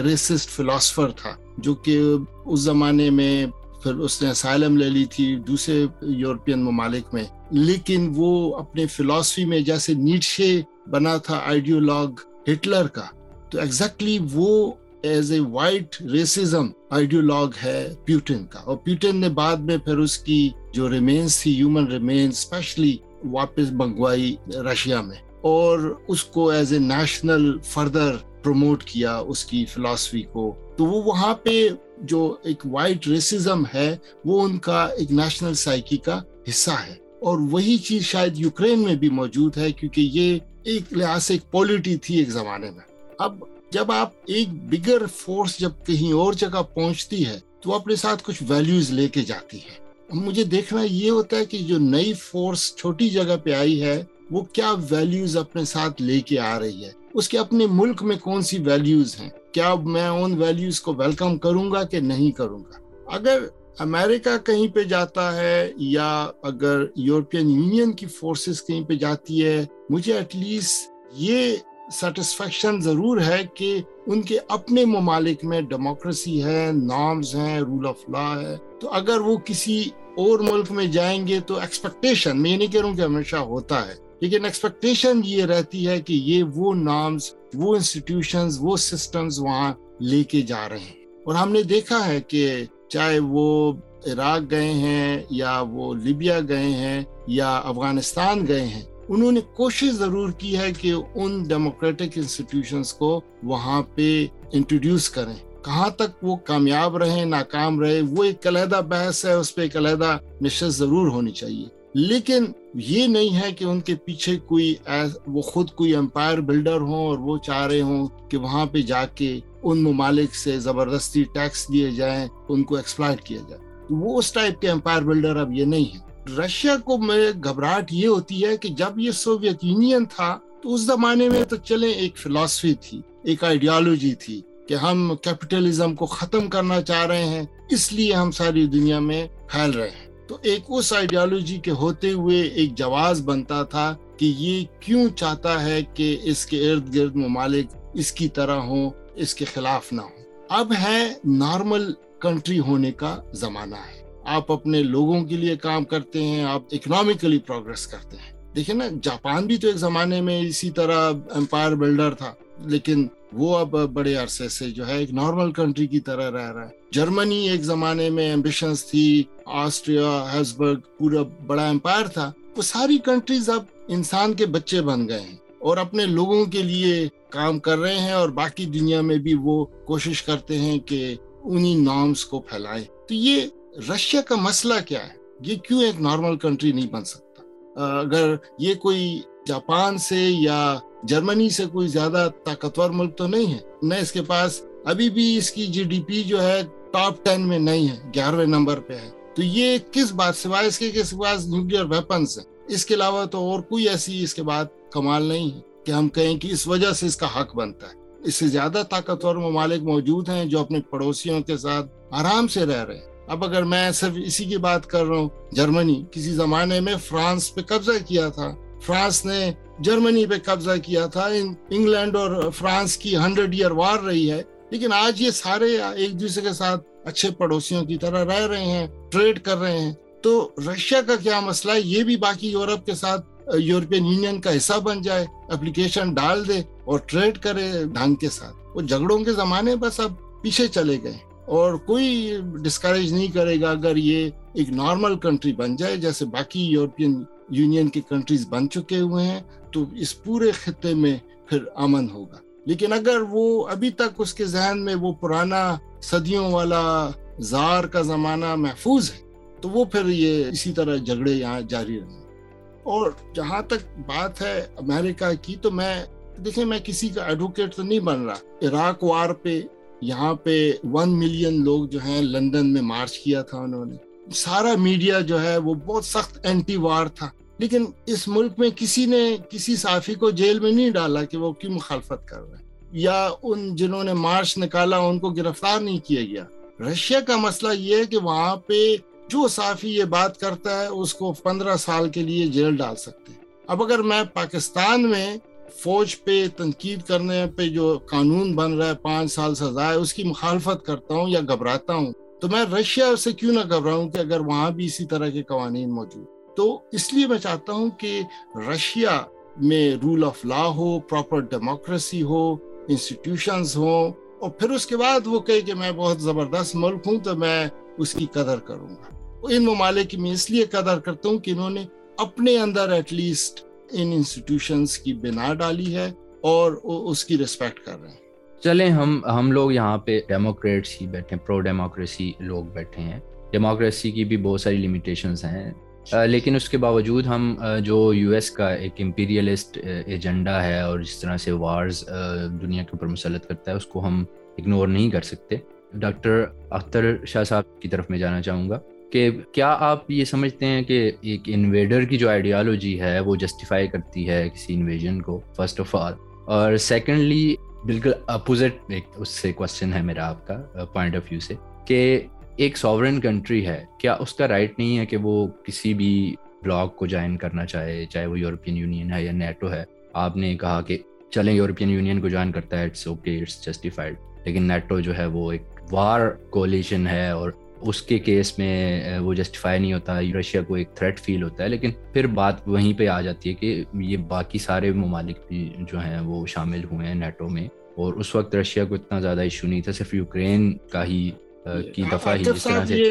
ریسسٹ فلاسفر تھا، جو کہ اس زمانے میں پھر اس نے اسائلم لے لی تھی دوسرے یورپین ممالک میں۔ لیکن وہ اپنے فلاسفی میں جیسے نیٹشے بنا تھا آئیڈیولوگ ہٹلر کا، تو ایگزیکٹلی وہ as a white racism ideologue ہے پیوٹن کا۔ اور پیوٹن نے بعد میں پھر اس کی جو ریمینس تھی ہیومن ریمینس اسپیشلی واپس منگوائی رشیا میں۔ اور اس کو as a national further promote کیا اس کی فلاسفی کو۔ تو وہ وہاں پہ جو ایک وائٹ ریسزم ہے، وہ ان کا ایک نیشنل سائیکی کا حصہ ہے۔ اور وہی چیز شاید یوکرین میں بھی موجود ہے، کیونکہ یہ ایک لحاظ سے ایک پولیٹی تھی ایک زمانے میں۔ اب جب آپ ایک بگر فورس جب کہیں اور جگہ پہنچتی ہے، تو اپنے ساتھ کچھ ویلیوز لے کے جاتی ہے مجھے دیکھنا یہ ہوتا ہے کہ جو نئی فورس چھوٹی جگہ پہ آئی ہے، وہ کیا ویلیوز اپنے ساتھ لے کے آ رہی ہے؟ اس کے اپنے ملک میں کون سی ویلیوز ہیں؟ کیا میں ان ویلیوز کو ویلکم کروں گا کہ نہیں کروں گا؟ اگر امریکہ کہیں پہ جاتا ہے یا اگر یورپین یونین کی فورسز کہیں پہ جاتی ہے، مجھے ایٹ لیسٹ یہ سیٹسفیکشن ضرور ہے کہ ان کے اپنے ممالک میں ڈیموکریسی ہے نارمز ہیں رول آف لا ہے۔ تو اگر وہ کسی اور ملک میں جائیں گے تو ایکسپیکٹیشن میں یہ نہیں کہہ رہا ہوں کہ ہمیشہ ہوتا ہے، لیکن ایکسپیکٹیشن یہ رہتی ہے کہ یہ وہ نامز وہ انسٹیٹیوشنز وہ سسٹمز وہاں لے کے جا رہے ہیں۔ اور ہم نے دیکھا ہے کہ چاہے وہ عراق گئے ہیں یا وہ لیبیا گئے ہیں یا افغانستان گئے ہیں، انہوں نے کوشش ضرور کی ہے کہ ان ڈیموکریٹک انسٹیٹیوشنز کو وہاں پہ انٹروڈیوس کریں۔ کہاں تک وہ کامیاب رہے ناکام رہے وہ ایک علیحدہ بحث ہے، اس پہ ایک علیحدہ نشست ضرور ہونی چاہیے۔ لیکن یہ نہیں ہے کہ ان کے پیچھے کوئی وہ خود کوئی امپائر بلڈر ہوں اور وہ چاہ رہے ہوں کہ وہاں پہ جا کے ان ممالک سے زبردستی ٹیکس دیے جائیں، ان کو ایکسپلائٹ کیا جائے۔ وہ اس ٹائپ کے امپائر بلڈر اب یہ نہیں ہے رشیا کو میں گھبراہٹ یہ ہوتی ہے کہ جب یہ سوویت یونین تھا، تو اس زمانے میں تو چلے ایک فلاسفی تھی، ایک آئیڈیالوجی تھی کہ ہم کیپٹلزم کو ختم کرنا چاہ رہے ہیں، اس لیے ہم ساری دنیا میں پھیل رہے ہیں۔ تو ایک اس آئیڈیالوجی کے ہوتے ہوئے ایک جواز بنتا تھا کہ یہ کیوں چاہتا ہے کہ اس کے ارد گرد ممالک اس کی طرح ہوں اس کے خلاف نہ ہوں۔ اب ہے نارمل کنٹری ہونے کا زمانہ ہے۔ آپ اپنے لوگوں کے لیے کام کرتے ہیں، آپ اکنامیکلی پروگرس کرتے ہیں۔ دیکھیں نا، جاپان بھی تو ایک زمانے میں اسی طرح امپائر بلڈر تھا، لیکن وہ اب بڑے عرصے سے جو ہے ایک نارمل کنٹری کی طرح رہ رہا ہے۔ جرمنی ایک زمانے میں ایمبیشنز تھی، آسٹریا، ہیزبرگ، پورا بڑا امپائر تھا۔ وہ ساری کنٹریز اب انسان کے بچے بن گئے ہیں۔ اور اپنے لوگوں کے لیے کام کر رہے ہیں اور باقی دنیا میں بھی وہ کوشش کرتے ہیں کہ انہی نامز کو پھیلائیں۔ تو یہ رشیا کا مسئلہ کیا ہے؟ یہ کیوں ایک نارمل کنٹری نہیں بن سکتا؟ اگر یہ کوئی جاپان سے یا جرمنی سے کوئی زیادہ طاقتور ملک تو نہیں ہے۔ نہ اس کے پاس ابھی بھی اس کی جی ڈی پی جو ہے ٹاپ ٹین میں نہیں ہے، گیارہویں نمبر پہ ہے۔ تو یہ کس بات، سوائے اس کے اس کے پاس نیوکلیر ویپنس ہیں۔ اس کے علاوہ تو اور کوئی ایسی اس کے بعد کمال نہیں ہے کہ ہم کہیں کہ اس وجہ سے اس کا حق بنتا ہے۔ اس سے زیادہ طاقتور ممالک موجود ہیں جو اپنے پڑوسیوں کے ساتھ آرام سے رہ رہے ہیں۔ اب اگر میں صرف اسی کی بات کر رہا ہوں، جرمنی کسی زمانے میں فرانس پہ قبضہ کیا تھا۔ فرانس نے جرمنی پہ قبضہ کیا تھا۔ انگلینڈ اور فرانس کی ہنڈریڈ ایئر وار رہی ہے۔ لیکن آج یہ سارے ایک دوسرے کے ساتھ اچھے پڑوسیوں کی طرح رہ رہے ہیں، ٹریڈ کر رہے ہیں۔ تو رشیا کا کیا مسئلہ ہے؟ یہ بھی باقی یورپ کے ساتھ یورپین یونین کا حصہ بن جائے، اپلیکیشن ڈال دے اور ٹریڈ کرے ڈھنگ کے ساتھ۔ وہ جھگڑوں کے زمانے بس اب پیچھے چلے گئے۔ اور کوئی ڈسکریج نہیں کرے گا اگر یہ ایک نارمل کنٹری بن جائے، جیسے باقی یورپین یونین کی کنٹریز بن چکے ہوئے ہیں، تو اس پورے خطے میں پھر امن ہوگا۔ لیکن اگر وہ ابھی تک اس کے ذہن میں وہ پرانا صدیوں والا زار کا زمانہ محفوظ ہے، تو وہ پھر یہ اسی طرح جھگڑے یہاں جاری رہیں۔ اور جہاں تک بات ہے امریکہ کی، تو میں، دیکھیں، میں کسی کا ایڈوکیٹ تو نہیں بن رہا۔ عراق وار پہ یہاں پہ ون ملین لوگ جو ہیں لندن میں مارچ کیا تھا انہوں نے۔ سارا میڈیا جو ہے وہ بہت سخت اینٹی وار تھا۔ لیکن اس ملک میں کسی نے، کسی صحافی کو جیل میں نہیں ڈالا کہ وہ کیوں مخالفت کر رہے ہیں یا ان جنہوں نے مارچ نکالا، ان کو گرفتار نہیں کیا گیا۔ رشیا کا مسئلہ یہ ہے کہ وہاں پہ جو صحافی یہ بات کرتا ہے، اس کو پندرہ سال کے لیے جیل ڈال سکتے ہیں۔ اب اگر میں پاکستان میں فوج پہ تنقید کرنے پہ جو قانون بن رہا ہے، پانچ سال سزا ہے، اس کی مخالفت کرتا ہوں یا گھبراتا ہوں، تو میں رشیا سے کیوں نہ گھبراؤں کہ اگر وہاں بھی اسی طرح کے قوانین موجود۔ تو اس لیے میں چاہتا ہوں کہ رشیا میں رول آف لا ہو پراپر ڈیموکریسی ہو انسٹیٹیوشنز ہوں، اور پھر اس کے بعد وہ کہے کہ میں بہت زبردست ملک ہوں، تو میں اس کی قدر کروں گا۔ ان ممالک کی میں اس لیے قدر کرتا ہوں کہ انہوں نے اپنے اندر ایٹ لیسٹ ان انسٹیٹیوشنز کی بنا ڈالی ہے اور اس کی ریسپیکٹ کر رہے ہیں۔ چلیں، ہم ہم لوگ یہاں پہ ڈیموکریٹس ہی بیٹھے ہیں پرو ڈیموکریسی لوگ بیٹھے ہیں۔ ڈیموکریسی کی بھی بہت ساری لمیٹیشنس ہیں۔ لیکن اس کے باوجود ہم جو یو ایس کا ایک امپیریلسٹ ایجنڈا ہے اور جس طرح سے وارز دنیا کے اوپر مسلط کرتا ہے، اس کو ہم اگنور نہیں کر سکتے۔ ڈاکٹر اختر شاہ صاحب کی طرف میں جانا چاہوں گا۔ کہ کیا آپ یہ سمجھتے ہیں کہ ایک انویڈر کی جو آئیڈیالوجی ہے وہ جسٹیفائی کرتی ہے کسی انویژن کو فرسٹ آف آل اور سیکنڈلی بالکل اپوزٹ ایک اس سے کوشچن ہے میرا آپ کا پوائنٹ آف ویو سے، کہ ایک ساورن کنٹری ہے، کیا اس کا رائٹ نہیں ہے کہ وہ کسی بھی بلاک کو جوائن کرنا چاہے چاہے وہ یورپین یونین ہے یا نیٹو ہے؟ آپ نے کہا کہ چلیں یورپین یونین کو جوائن کرتا ہے اٹس اوکے اٹس جسٹیفائڈ لیکن نیٹو جو ہے وہ ایک وار کولیشن ہے اور اس کے کیس میں وہ جسٹیفائی نہیں ہوتا رشیا کو ایک تھریٹ فیل ہوتا ہے لیکن پھر بات وہیں پہ آ جاتی ہے کہ یہ باقی سارے ممالک بھی جو ہیں وہ شامل ہوئے ہیں نیٹو میں اور اس وقت رشیا کو اتنا زیادہ ایشو نہیں تھا صرف یوکرین کا ہی کی دفعہ ہی جس طرح سے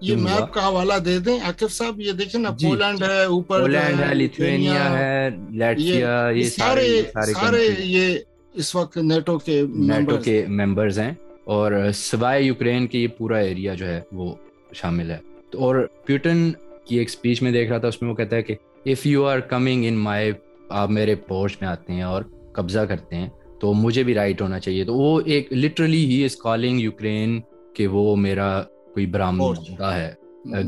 یہ میپ کا حوالہ دے دیں۔ عاقب صاحب یہ دیکھیں نا جی۔ پولینڈ ہے اوپر پولینڈ ہے لیتھوینیا ہے لیٹویا یہ سارے سارے یہ اس وقت نیٹو کے نیٹو کے ممبرز ہیں۔ اور سوائے یوکرین کے یہ پورا ایریا جو ہے وہ شامل ہے۔ اور پیوٹن کی ایک اسپیچ میں دیکھ رہا تھا اس میں وہ کہتا ہے کہ if you are coming in my آپ میرے پورچ میں آتے ہیں اور قبضہ کرتے ہیں تو مجھے بھی رائٹ ہونا چاہیے۔ تو وہ ایک literally he is calling Ukraine کہ وہ میرا کوئی برامدہ ہے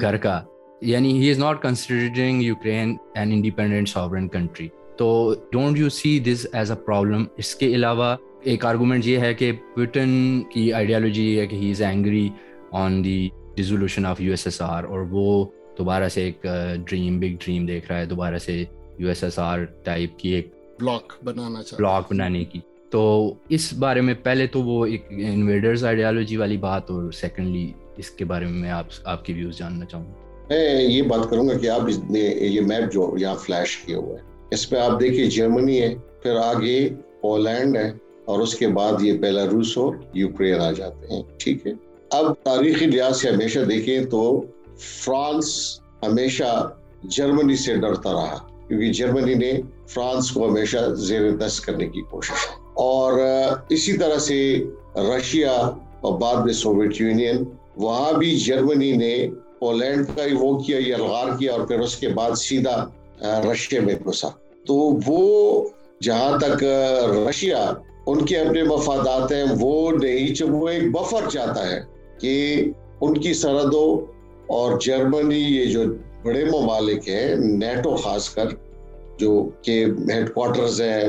گھر کا۔ یعنی he is not considering Ukraine an independent sovereign country تو don't you see this as a problem اس کے علاوہ ایک آرگومنٹ یہ ہے کہ پوٹن کی آئیڈیالوجی ہے کہ he is angry on the dissolution of U S S R اور وہ دوبارہ سے ایک ڈریم بگ ڈریم دیکھ رہا ہے دوبارہ سے U S S R type کی ایک بلاک بنانا بلاک بنانے کی۔ تو اس بارے میں پہلے تو وہ ایک انویڈرز آئیڈیالوجی والی بات اور سیکنڈلی اس کے بارے میں میں آپ آپ کی ویوز جاننا چاہوں۔ گا میں یہ بات کروں گا کہ آپ نے یہ میپ جو یہاں فلیش کیا ہوا ہے اس پہ آپ دیکھیے جرمنی ہے پھر آگے پولینڈ ہے اور اس کے بعد یہ پہلا روس اور یوکرین آ جاتے ہیں، ٹھیک ہے؟ اب تاریخی لحاظ سے ہمیشہ دیکھیں تو فرانس ہمیشہ جرمنی سے ڈرتا رہا، کیونکہ جرمنی نے فرانس کو ہمیشہ زیر دست کرنے کی کوشش اور اسی طرح سے رشیا اور بعد میں سوویت یونین، وہاں بھی جرمنی نے پولینڈ کا وہ کیا یلغار کیا اور پھر اس کے بعد سیدھا رشیا میں گھسا۔ تو وہ جہاں تک رشیا ان کے اپنے مفادات ہیں، وہ نہیں وہ ایک بفر چاہتا ہے کہ ان کی سرحدوں اور جرمنی یہ جو بڑے ممالک ہیں نیٹو خاص کر، جو کہ ہیڈ کوارٹرز ہیں،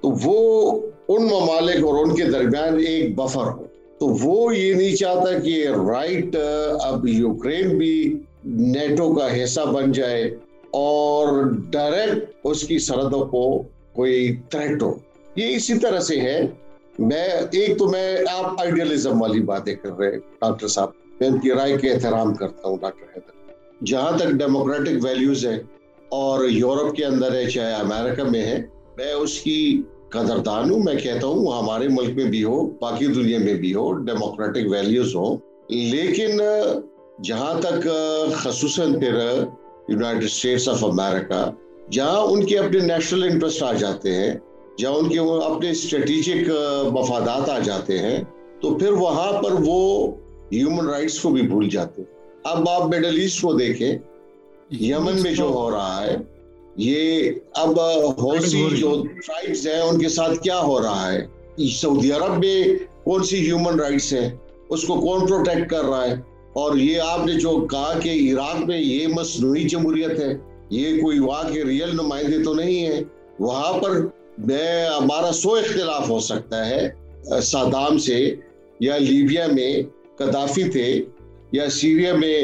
تو وہ ان ممالک اور ان کے درمیان ایک بفر ہو۔ تو وہ یہ نہیں چاہتا کہ رائٹ اب یوکرین بھی نیٹو کا حصہ بن جائے اور ڈائریکٹ اس کی سرحدوں کو کوئی تھریٹ ہو۔ یہ اسی طرح سے ہے۔ میں، ایک تو میں آپ آئیڈیالزم والی باتیں کر رہے ڈاکٹر صاحب۔ میں ان کی رائے کے احترام کرتا ہوں، ڈاکٹر حیدر۔ جہاں تک ڈیموکریٹک ویلیوز ہے اور یورپ کے اندر ہے، چاہے امریکہ میں ہے، میں اس کی قدردان ہوں۔ میں کہتا ہوں ہمارے ملک میں بھی ہو، باقی دنیا میں بھی ہو ڈیموکریٹک ویلیوز ہو لیکن جہاں تک، خصوصاً پھر یونائٹڈ اسٹیٹس آف امریکہ جہاں ان کے اپنے نیشنل انٹرسٹ آ جاتے ہیں جہاں ان کے اپنے اسٹریٹجک مفادات آ جاتے ہیں تو پھر وہاں پر وہ ہیومن رائٹس کو بھی بھول جاتے ہیں۔ اب آپ مڈل ایسٹ کو دیکھیں یمن میں جو ہو رہا ہے یہ اب ہوسی جو ٹرائبز ہیں ان کے ساتھ کیا ہو رہا ہے؟ سعودی عرب میں کون سی ہیومن رائٹس ہیں؟ اس کو کون پروٹیکٹ کر رہا ہے؟ اور یہ آپ نے جو کہا کہ عراق میں یہ مصنوعی جمہوریت ہے یہ کوئی وہاں کے ریئل نمائندے تو نہیں ہے وہاں پر میں ہمارا سو اختلاف ہو سکتا ہے، سادام سے یا لیبیا میں قدافی تھے یا سیریا میں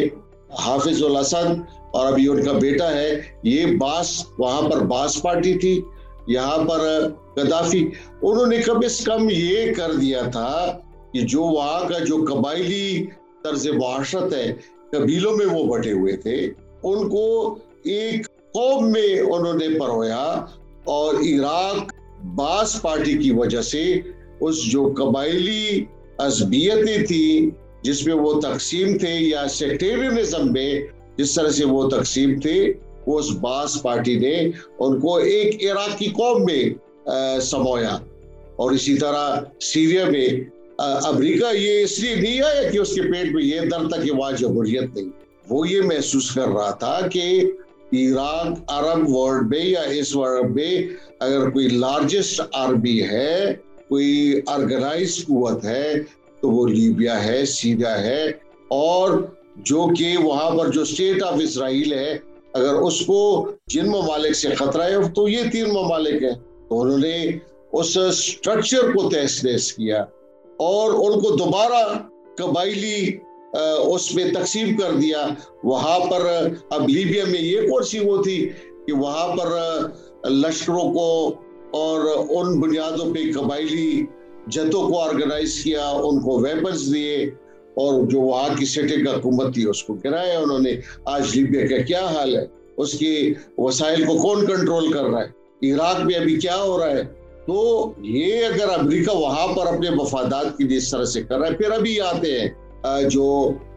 حافظ الاسد اور ابھی ان کا بیٹا ہے۔ یہ باس، وہاں پر باس پارٹی تھی، یہاں پر قدافی انہوں نے کم از کم یہ کر دیا تھا کہ جو وہاں کا جو قبائلی طرز معاشرت ہے، قبیلوں میں وہ بٹے ہوئے تھے۔ ان کو ایک قوم میں انہوں نے پرویا۔ اور عراق باس پارٹی کی وجہ سے اس جو قبائلی عصبیتیں تھی جس میں وہ تقسیم تھے یا سیکٹیرینزم میں جس طرح سے وہ تقسیم تھے، وہ اس باس پارٹی نے ان کو ایک عراقی قوم میں سمویا اور اسی طرح سیریا میں امریکہ یہ اس لیے نہیں آیا کہ اس کے پیٹ میں یہ درد تھا کہ وہاں جمہوریت نہیں۔ وہ یہ محسوس کر رہا تھا کہ عراق عرب ورلڈ میں یا اس ورلڈ میں اگر کوئی لارجسٹ عربی ہے، کوئی آرگنائز قوت ہے، تو وہ لیبیا ہے، سیریا ہے۔ اور جو کہ وہاں پر جو اسٹیٹ آف اسرائیل ہے، اگر اس کو جن ممالک سے خطرہ ہے، تو یہ تین ممالک ہیں۔ تو انہوں نے اس اسٹرکچر کو تحس نحس کیا اور ان کو دوبارہ قبائلی اس میں تقسیم کر دیا۔ وہاں پر، اب لیبیا میں یہ کون سی وہ تھی کہ وہاں پر لشکروں کو اور ان بنیادوں پہ قبائلی جتوں کو آرگنائز کیا، ان کو ویپنز دیے اور جو وہاں کی سیٹنگ حکومت تھی، اس کو گرایا۔ انہوں نے آج لیبیا کا کیا حال ہے؟ اس کی وسائل کو کون کنٹرول کر رہا ہے؟ عراق میں ابھی کیا ہو رہا ہے؟ تو یہ اگر امریکہ وہاں پر اپنے مفادات کی جس طرح سے کر رہا ہے، پھر ابھی آتے ہیں۔ جو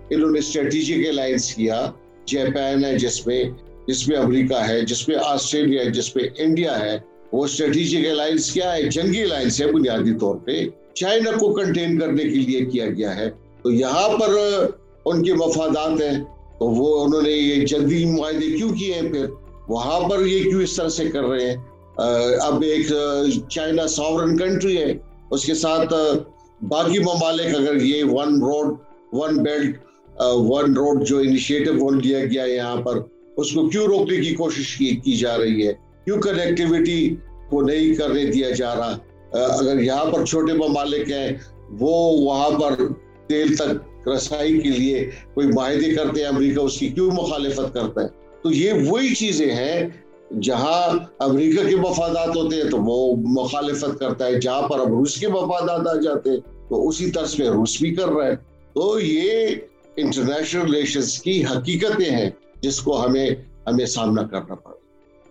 انہوں نے اسٹریٹجک الائنس کیا جاپان ہے، جس میں جس میں امریکہ ہے، جس میں آسٹریلیا ہے، جس میں انڈیا ہے، وہ اسٹریٹجک الائنس کیا ہے، جنگی الائنس ہے بنیادی طور پہ چائنا کو کنٹین کرنے کے لیے کیا گیا ہے۔ تو یہاں پر ان کے مفادات ہیں، تو وہ، انہوں نے یہ جلدی معاہدے کیوں کیے ہیں؟ پھر وہاں پر یہ کیوں اس طرح سے کر رہے ہیں؟ اب ایک چائنا ساورن کنٹری ہے، اس کے ساتھ باقی ممالک اگر یہ one road one belt one road جو انیشیٹو لیا گیا یہاں پر، اس کو کیوں روکنے کی کوشش کی جا رہی ہے؟ کیوں کنیکٹیوٹی کو نہیں کرنے دیا جا رہا؟ uh, اگر یہاں پر چھوٹے ممالک ہیں، وہ وہاں پر تیل تک رسائی کے لیے کوئی معاہدے کرتے ہیں امریکہ، اس کی کیوں مخالفت کرتا ہے؟ تو یہ وہی چیزیں ہیں جہاں امریکہ کے مفادات ہوتے ہیں تو وہ مخالفت کرتا ہے، جہاں پر اب روس کے مفادات آ جاتے ہیں تو اسی طرز پہ روس بھی کر رہا ہے۔ تو یہ انٹرنیشنل ریلیشنز کی حقیقتیں ہیں جس کو ہمیں ہمیں سامنا کرنا پڑا۔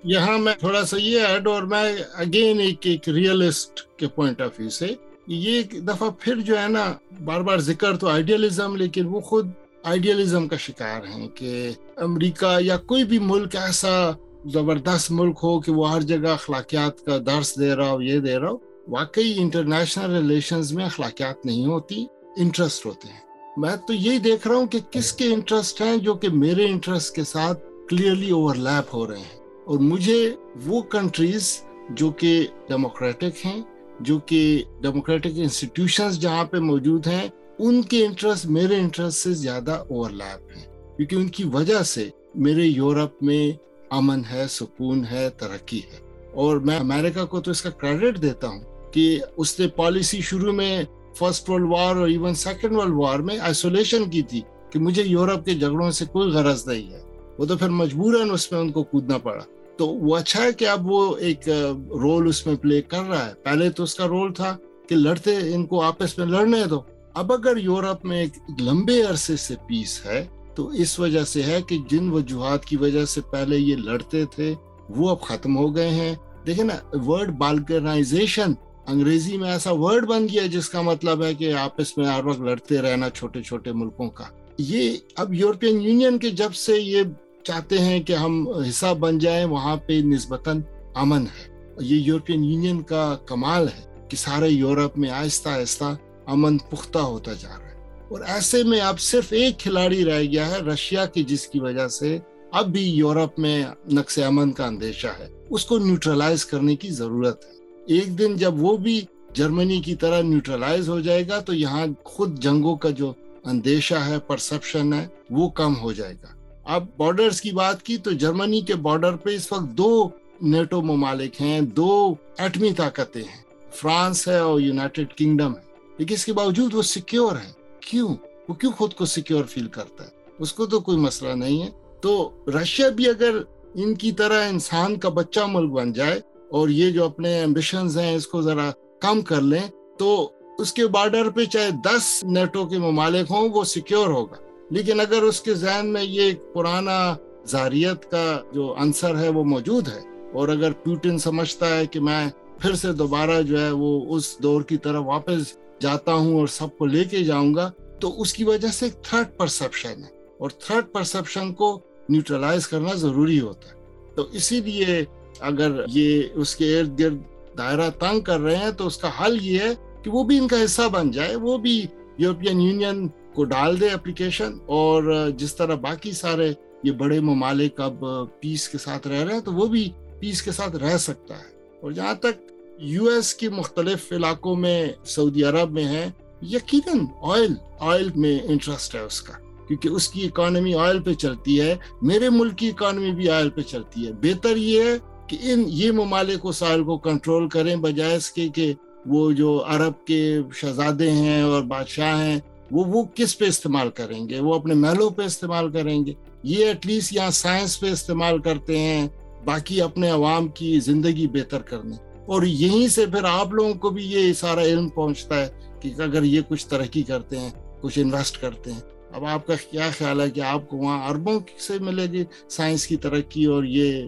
یہاں میں تھوڑا سا یہ ایڈ اور میں اگین ایک ایک ریئلسٹ کے پوائنٹ آف ویو سے یہ ایک دفعہ پھر جو ہے نا، بار بار ذکر تو آئیڈیالزم لیکن وہ خود آئیڈیالزم کا شکار ہیں کہ امریکہ یا کوئی بھی ملک ایسا زبردست ملک ہو کہ وہ ہر جگہ اخلاقیات کا درس دے رہا ہو، یہ دے رہا ہو، واقعی انٹرنیشنل ریلیشنز میں اخلاقیات نہیں ہوتی انٹرسٹ ہوتے ہیں۔ میں تو یہی دیکھ رہا ہوں کہ کس کے انٹرسٹ ہیں جو کہ میرے انٹرسٹ کے ساتھ کلیئرلی اوور لیپ ہو رہے ہیں۔ اور مجھے وہ کنٹریز جو کہ ڈیموکریٹک ہیں، جو کہ ڈیموکریٹک انسٹیٹیوشنز جہاں پہ موجود ہیں، ان کے انٹرسٹ میرے انٹرسٹ سے زیادہ اوور لیپ ہیں۔ کیونکہ ان کی وجہ سے میرے یورپ میں امن ہے، سکون ہے، ترقی ہے۔ اور میں امریکہ کو تو اس کا کریڈٹ دیتا ہوں کہ اس نے پالیسی شروع میں فرسٹ ورلڈ وار اور ایون سیکنڈ ورلڈ وار میں آئسولیشن کی تھی کہ مجھے یورپ کے جھگڑوں سے کوئی غرض نہیں ہے۔ وہ تو پھر مجبوراً اس میں ان کو کودنا پڑا۔ تو وہ اچھا ہے کہ اب وہ ایک رول اس میں پلے کر رہا ہے۔ پہلے تو اس کا رول تھا کہ لڑتے، ان کو آپس میں لڑنے دو۔ اب اگر یورپ میں ایک لمبے عرصے سے پیس ہے، تو اس وجہ سے ہے کہ جن وجوہات کی وجہ سے پہلے یہ لڑتے تھے، وہ اب ختم ہو گئے ہیں۔ دیکھیں نا ورڈ بالکنائزیشن انگریزی میں ایسا ورڈ بن گیا جس کا مطلب ہے کہ آپس میں ہر وقت لڑتے رہنا چھوٹے چھوٹے ملکوں کا۔ یہ اب یورپین یونین کے جب سے یہ چاہتے ہیں کہ ہم حصہ بن جائیں، وہاں پہ نسبتاً امن ہے۔ یہ یورپین یونین کا کمال ہے کہ سارے یورپ میں آہستہ آہستہ امن پختہ ہوتا جا رہا ہے۔ اور ایسے میں اب صرف ایک کھلاڑی رہ گیا ہے رشیا کی، جس کی وجہ سے اب بھی یورپ میں نقص امن کا اندیشہ ہے۔ اس کو نیوٹرلائز کرنے کی ضرورت ہے۔ ایک دن جب وہ بھی جرمنی کی طرح نیوٹرلائز ہو جائے گا تو یہاں خود جنگوں کا جو اندیشہ ہے پرسپشن ہے، وہ کم ہو جائے گا۔ اب بارڈرز کی بات کی تو جرمنی کے بارڈر پہ اس وقت دو نیٹو ممالک ہیں، دو ایٹمی طاقتیں ہیں۔ فرانس ہے اور یونائٹڈ کنگڈم ہے۔ لیکن اس کے باوجود وہ سیکیور ہے کیوں؟ وہ کیوں خود کو سیکیور فیل کرتا ہے؟ اس کو تو کوئی مسئلہ نہیں ہے۔ تو رشیا بھی اگر ان کی طرح انسان کا بچہ ملک بن جائے اور یہ جو اپنے ایمبیشنز ہیں، اس کو ذرا کم کر لیں، تو اس کے بارڈر پہ چاہے دس نیٹو کے ممالک ہوں، وہ سیکیور ہوگا۔ لیکن اگر اس کے ذہن میں یہ پرانا زاریت کا جو عنصر ہے، وہ موجود ہے۔ اور اگر پیوٹن سمجھتا ہے کہ میں پھر سے دوبارہ جو ہے، وہ اس دور کی طرف واپس جاتا ہوں اور سب کو لے کے جاؤں گا، تو اس کی وجہ سے ایک تھرڈ پرسپشن ہے۔ اور تھرڈ پرسپشن کو نیوٹرلائز کرنا ضروری ہوتا ہے۔ تو اسی لیے اگر یہ اس کے ارد گرد دائرہ تنگ کر رہے ہیں تو اس کا حل یہ ہے کہ وہ بھی ان کا حصہ بن جائے، وہ بھی یورپین یونین کو ڈال دے اپلیکیشن اور جس طرح باقی سارے یہ بڑے ممالک اب پیس کے ساتھ رہ رہے ہیں تو وہ بھی پیس کے ساتھ رہ سکتا ہے۔ اور جہاں تک یو ایس کی مختلف علاقوں میں سعودی عرب میں ہے، یقیناً آئل آئل میں انٹرسٹ ہے اس کا، کیونکہ اس کی اکانومی آئل پہ چلتی ہے، میرے ملک کی اکانومی بھی آئل پہ چلتی ہے۔ بہتر یہ ہے کہ ان یہ ممالک اس آئل کو کنٹرول کریں، بجائے اس کے کہ وہ جو عرب کے شہزادے ہیں اور بادشاہ ہیں، وہ وہ کس پہ استعمال کریں گے؟ وہ اپنے محلوں پہ استعمال کریں گے۔ یہ ایٹ لیسٹ یہاں سائنس پہ استعمال کرتے ہیں، باقی اپنے عوام کی زندگی بہتر کرنے۔ اور یہیں سے پھر آپ لوگوں کو بھی یہ سارا علم پہنچتا ہے کہ اگر یہ کچھ ترقی کرتے ہیں، کچھ انویسٹ کرتے ہیں۔ اب آپ کا کیا خیال ہے کہ آپ کو وہاں اربوں سے ملے گی سائنس کی ترقی اور یہ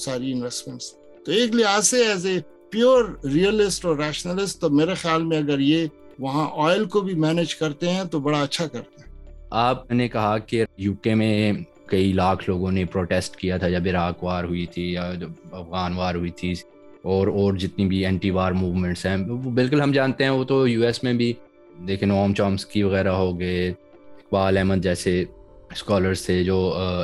ساری انویسٹمنٹس تو ایک لحاظ سے ایز اے پیور ریئلسٹ اور ریشنلسٹ تو میرے خیال میں اگر یہ وہاں آئل کو بھی مینج کرتے ہیں تو بڑا اچھا کرتے ہیں۔ آپ نے کہا کہ یو کے میں کئی لاکھ لوگوں نے پروٹیسٹ کیا تھا جب عراق وار ہوئی تھی یا جب افغان وار ہوئی تھی۔ اور اور جتنی بھی اینٹی وار موومنٹس ہیں، وہ بالکل ہم جانتے ہیں، وہ تو یو ایس میں بھی، دیکھیں نوم چامسکی وغیرہ ہو گئے۔ اقبال احمد جیسے اسکالرس تھے جو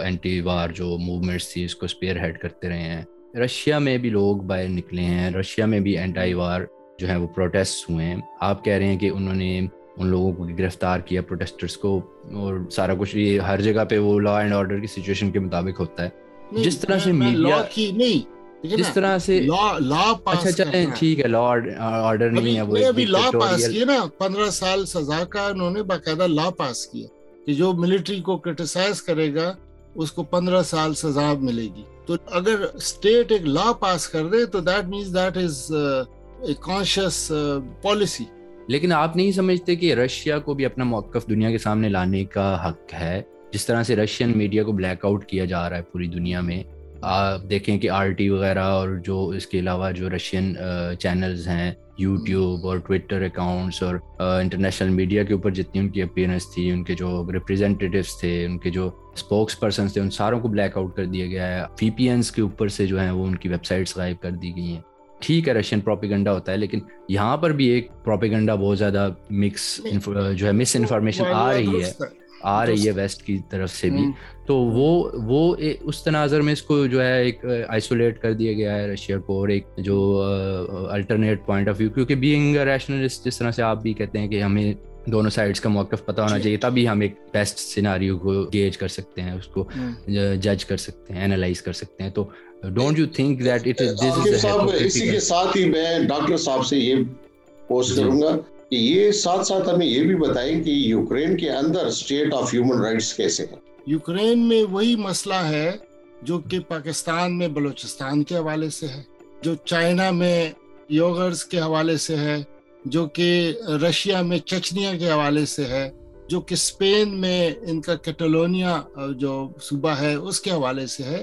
اینٹی وار جو موومنٹس تھی اس کو اسپیئر ہیڈ کرتے رہے ہیں۔ رشیا میں بھی لوگ باہر نکلے ہیں۔ رشیا میں بھی اینٹائی وار جو ہیں وہ پروٹیسٹ ہوئے ہیں۔ آپ کہہ رہے ہیں کہ انہوں نے ان لوگوں کو گرفتار کیا پروٹیسٹرس کو اور سارا کچھ۔ یہ ہر جگہ پہ وہ لا اینڈ آرڈر کی سچویشن کے مطابق ہوتا ہے۔ جس طرح سے میڈیا جس طرح سے لا اچھا چلیں ٹھیک ہے لا آرڈر نہیں ہے وہ ابھی لا پاس کیا نا پندرہ سال سزا کا انہوں نے باقاعدہ لا پاس کیا۔ کہ جو ملٹری کو کرٹیسائز کرے گا، اس کو پندرہ سال سزا ملے گی۔ تو اگر اسٹیٹ ایک لا پاس کر دے، تو that means that is conscious policy لیکن آپ نہیں سمجھتے کہ رشیا کو بھی اپنا موقف دنیا کے سامنے لانے کا حق ہے؟ جس طرح سے رشین میڈیا کو بلیک آؤٹ کیا جا رہا ہے پوری دنیا میں، آپ دیکھیں کہ آر ٹی وغیرہ اور جو اس کے علاوہ جو رشین چینلز uh, ہیں یوٹیوب اور ٹویٹر اکاؤنٹس اور انٹرنیشنل میڈیا کے اوپر جتنی ان کی اپیرنس تھی ان کے جو ریپرزینٹیوس تھے ان کے جو اسپوکس پرسنس تھے ان ساروں کو بلیک آؤٹ کر دیا گیا ہے۔ وی پی اینس کے اوپر سے جو ہیں وہ ان کی ویب سائٹس غائب کر دی گئی ہیں۔ ٹھیک ہے رشین پروپیگنڈا ہوتا ہے لیکن یہاں پر بھی ایک پروپیگنڈا بہت زیادہ مکس جو ہے مس انفارمیشن آ رہی ہے۔ آ رہی ہے ویسٹ کی طرف سے بھی۔ تو وہ وہ اس تناظر میں اس کو جو ہے ایک آئسولیٹ کر دیا گیا ہے رشیا کو اور ایک جو الٹرنیٹ پوائنٹ آف ویو کیونکہ بینگ ریشنلسٹ جس طرح سے آپ بھی کہتے ہیں کہ ہمیں دونوں سائڈس کا موقف پتہ ہونا چاہیے تبھی ہم ایک بیسٹ سیناریو کو گیج کر سکتے ہیں اس کو جج کر سکتے ہیں اینالائز کر سکتے ہیں۔ تو don't you think that it is اسی کے ساتھ ہی میں ڈاکٹر صاحب سے یہ پوسٹ کروں گا۔ کہ یہ ساتھ ساتھ ہمیں یہ بھی بتائیں کہ یوکرین کے اندر اسٹیٹ آف ہیومن رائٹس کیسے ہیں؟ یوکرین میں وہی مسئلہ ہے جو کہ پاکستان میں بلوچستان کے حوالے سے ہے، جو چائنا میں یوگرز کے حوالے سے ہے، جو کہ رشیا میں چچنیا کے حوالے سے ہے، جو کہ اسپین میں ان کا کیٹالونیا، جو صوبہ ہے، اس کے حوالے سے ہے۔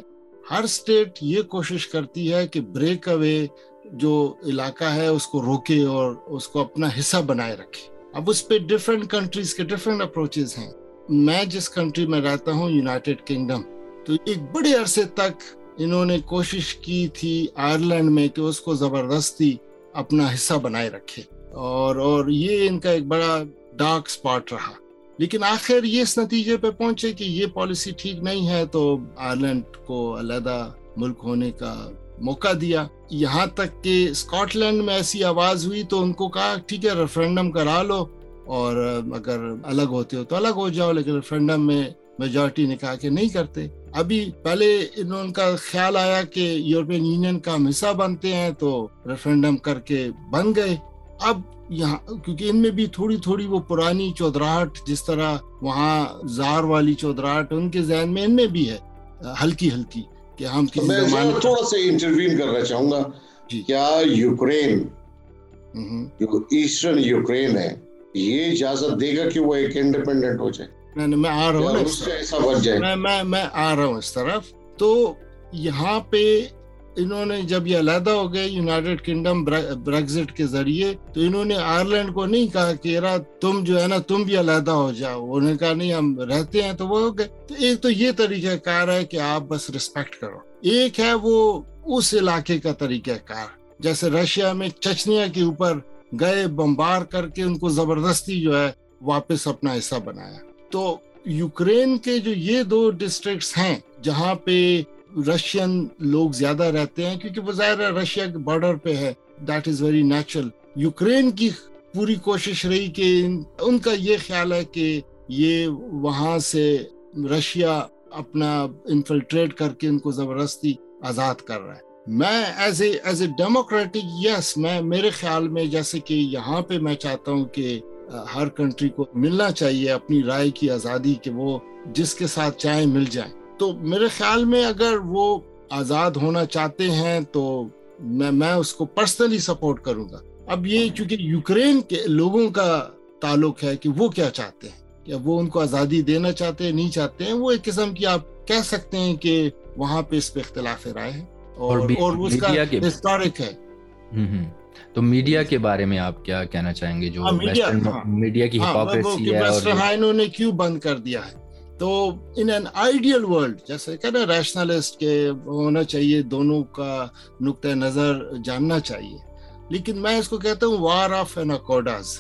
ہر اسٹیٹ یہ کوشش کرتی ہے کہ بریک اوے جو علاقہ ہے، اس کو روکے اور اس کو اپنا حصہ بنائے رکھے۔ اب اس پہ ڈفرینٹ کنٹریز کے ڈفرینٹ اپروچز ہیں۔ میں جس کنٹری میں رہتا ہوں یونائٹیڈ کنگڈم تو ایک بڑے عرصے تک انہوں نے کوشش کی تھی آئرلینڈ میں کہ اس کو زبردستی اپنا حصہ بنائے رکھے۔ اور اور یہ ان کا ایک بڑا ڈارک اسپاٹ رہا۔ لیکن آخر یہ اس نتیجے پہ پہنچے کہ یہ پالیسی ٹھیک نہیں ہے، تو آئرلینڈ کو علیحدہ ملک ہونے کا موقع دیا۔ یہاں تک کہ اسکاٹ لینڈ میں ایسی آواز ہوئی تو ان کو کہا، ٹھیک ہے ریفرینڈم کرا لو۔ اور اگر الگ ہوتے ہو تو الگ ہو جاؤ، لیکن ریفرینڈم میں میجورٹی نے کہا کہ نہیں کرتے۔ ابھی پہلے انہوں کا خیال آیا کہ یورپین یونین کا ہم حصہ بنتے ہیں تو ریفرینڈم کر کے بن گئے۔ اب یہاں، کیونکہ ان میں بھی تھوڑی تھوڑی وہ پرانی چودراہٹ جس طرح وہاں زار والی چودراہٹ ان کے ذہن میں ان میں بھی ہے، ہلکی ہلکی۔ کہ ہم میں تھوڑا سا انٹروین کرنا چاہوں گا جی۔ کیا یوکرین جو ایسٹرن یوکرین ہے یہ اجازت دے گا کہ وہ ایک انڈیپینڈنٹ ہو جائے؟ میں آ رہا ہوں میں آ رہا ہوں اس طرف۔ تو یہاں پہ انہوں نے جب یہ علیحدہ ہو گئے یونائٹیڈ کنگڈم بریگزٹ کے ذریعے، تو انہوں نے آئرلینڈ کو نہیں کہا کہ تم جو ہے نا، تم بھی علیحدہ ہو جاؤ۔ انہوں نے کہا، نہیں، ہم رہتے ہیں تو وہ ہو گئے۔ تو ایک تو یہ طریقہ کار ہے کہ آپ بس ریسپیکٹ کرو۔ ایک ہے وہ اس علاقے کا طریقہ کار۔ جیسے رشیا میں چچنیا کے اوپر گئے، بمبار کر کے ان کو زبردستی جو ہے واپس اپنا حصہ بنایا۔ تو یوکرین کے جو یہ دو ڈسٹرکٹس ہیں، جہاں پہ رشین لوگ زیادہ رہتے ہیں کیونکہ وہ ظاہر رشیا کے بارڈر پہ ہے that is very natural Ukraine کی پوری کوشش رہی کہ ان کا یہ خیال ہے کہ یہ وہاں سے رشیا اپنا انفلٹریٹ کر کے ان کو زبردستی آزاد کر رہا ہے میں as a as a democratic yes میں میرے خیال میں جیسے کہ یہاں پہ میں چاہتا ہوں کہ ہر کنٹری کو ملنا چاہیے اپنی رائے کی آزادی کہ وہ جس کے ساتھ چاہیں مل جائیں تو میرے خیال میں اگر وہ آزاد ہونا چاہتے ہیں تو میں میں اس کو پرسنلی سپورٹ کروں گا۔ اب یہ چونکہ یوکرین کے لوگوں کا تعلق ہے کہ وہ کیا چاہتے ہیں کیا وہ ان کو آزادی دینا چاہتے ہیں نہیں چاہتے ہیں وہ ایک قسم کی آپ کہہ سکتے ہیں کہ وہاں پہ اس پہ اختلاف رائے ہے۔ اور, اور اس کا ہسٹورک ہے۔ تو میڈیا کے بارے میں آپ کیا کہنا چاہیں گے جو میڈیا کی ہپوکریسی ہے انہوں نے کیوں بند کر دیا ہے؟ تو ان این آئیڈیل ورلڈ جیسے کہ نا ریشنلسٹ کے ہونا چاہیے، دونوں کا نقطۂ نظر جاننا چاہیے۔ لیکن میں اس کو کہتا ہوں وار آف این اکوڈاز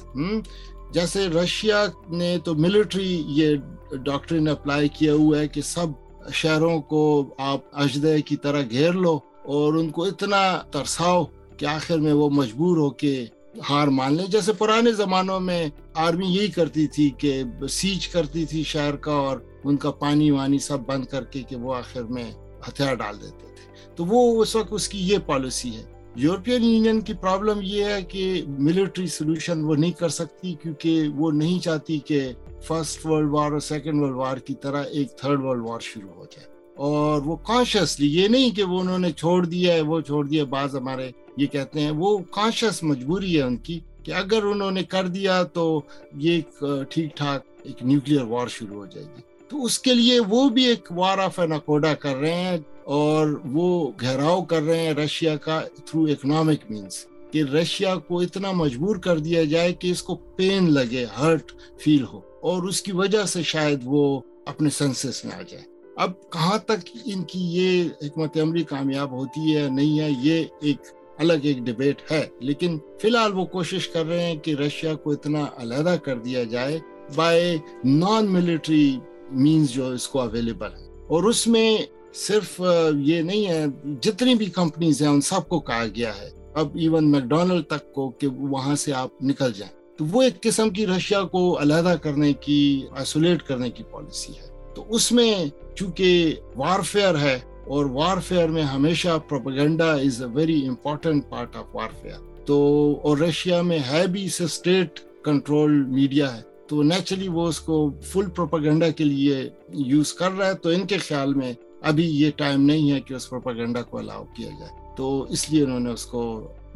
جیسے رشیا نے تو ملٹری یہ ڈاکٹرین اپلائی کیا ہوا ہے کہ سب شہروں کو آپ اجدے کی طرح گھیر لو اور ان کو اتنا ترساؤ کہ آخر میں وہ مجبور ہو کے ہار مان لیں۔ جیسے پرانے زمانوں میں آرمی یہی کرتی تھی کہ سیچ کرتی تھی شہر کا اور ان کا پانی وانی سب بند کر کے کہ وہ آخر میں ہتھیار ڈال دیتے تھے۔ تو وہ اس وقت اس کی یہ پالیسی ہے۔ یورپین یونین کی پرابلم یہ ہے کہ ملٹری سولوشن وہ نہیں کر سکتی کیونکہ وہ نہیں چاہتی کہ فرسٹ ورلڈ وار اور سیکنڈ ورلڈ وار کی طرح ایک تھرڈ ورلڈ وار شروع ہو جائے۔ اور وہ کانشیسلی یہ نہیں کہ وہ انہوں نے چھوڑ دیا ہے، وہ چھوڑ دیا بعض ہمارے یہ کہتے ہیں وہ کانشیس مجبوری ہے ان کی کہ اگر انہوں نے کر دیا تو یہ ٹھیک ٹھاک ایک نیوکلیر وار شروع ہو جائے گی۔ تو اس کے لیے وہ بھی ایک وار آف این اکوڈا کر رہے ہیں اور وہ گھیراؤ کر رہے ہیں رشیا کا تھرو اکنامک مینس کہ رشیا کو اتنا مجبور کر دیا جائے کہ اس کو پین لگے ہرٹ فیل ہو اور اس کی وجہ سے شاید وہ اپنے سنسس میں آ جائے۔ اب کہاں تک ان کی یہ حکمت عملی کامیاب ہوتی ہے نہیں ہے، یہ ایک الگ ایک ڈبیٹ ہے۔ لیکن فی الحال وہ کوشش کر رہے ہیں کہ رشیا کو اتنا علیحدہ کر دیا جائے۔ بائی نان ملٹری مینز جو اس کو اویلیبل ہے۔ اور اس میں صرف یہ نہیں ہے، جتنی بھی کمپنیز ہیں، ان سب کو کہا گیا ہے۔ اب ایون میکڈونلڈ تک کو کہ وہاں سے آپ نکل جائیں۔ تو وہ ایک قسم کی رشیا کو علیحدہ کرنے کی آئسولیٹ کرنے کی پالیسی ہے۔ تو اس میں چونکہ وار فیئر ہے، اور وار فیئر میں ہمیشہ propaganda is a very important part of warfare تو، اور رشیا میں ہے بھی اسٹیٹ کنٹرول میڈیا ہے۔ تو نیچرلی وہ اس کو فل پروپیگنڈا کے لیے یوز کر رہا ہے تو ان کے خیال میں ابھی یہ ٹائم نہیں ہے کہ اس پروپیگنڈا کو الاؤ کیا جائے تو اس لیے انہوں نے اس کو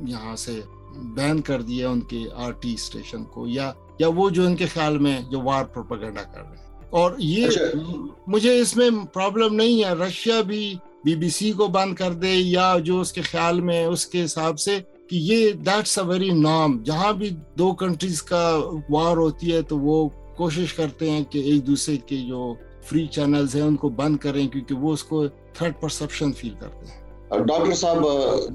یہاں سے بین کر دیا ان کے آر ٹی اسٹیشن کو یا یا وہ جو ان کے خیال میں جو وار پروپیگنڈا کر رہے ہیں اور یہ اچھا۔ مجھے اس میں پرابلم نہیں ہے رشیا بھی بی بی سی کو بند کر دے یا جو اس کے خیال میں اس کے حساب سے کہ یہ دیٹس اے ویری نام جہاں بھی دو کنٹریز کا وار ہوتی ہے تو وہ کوشش کرتے ہیں کہ ایک دوسرے کے جو فری چینلز ہیں ان کو بند کریں کیونکہ وہ اس کو تھرڈ پرسپشن فیل کرتے ہیں۔ ڈاکٹر صاحب،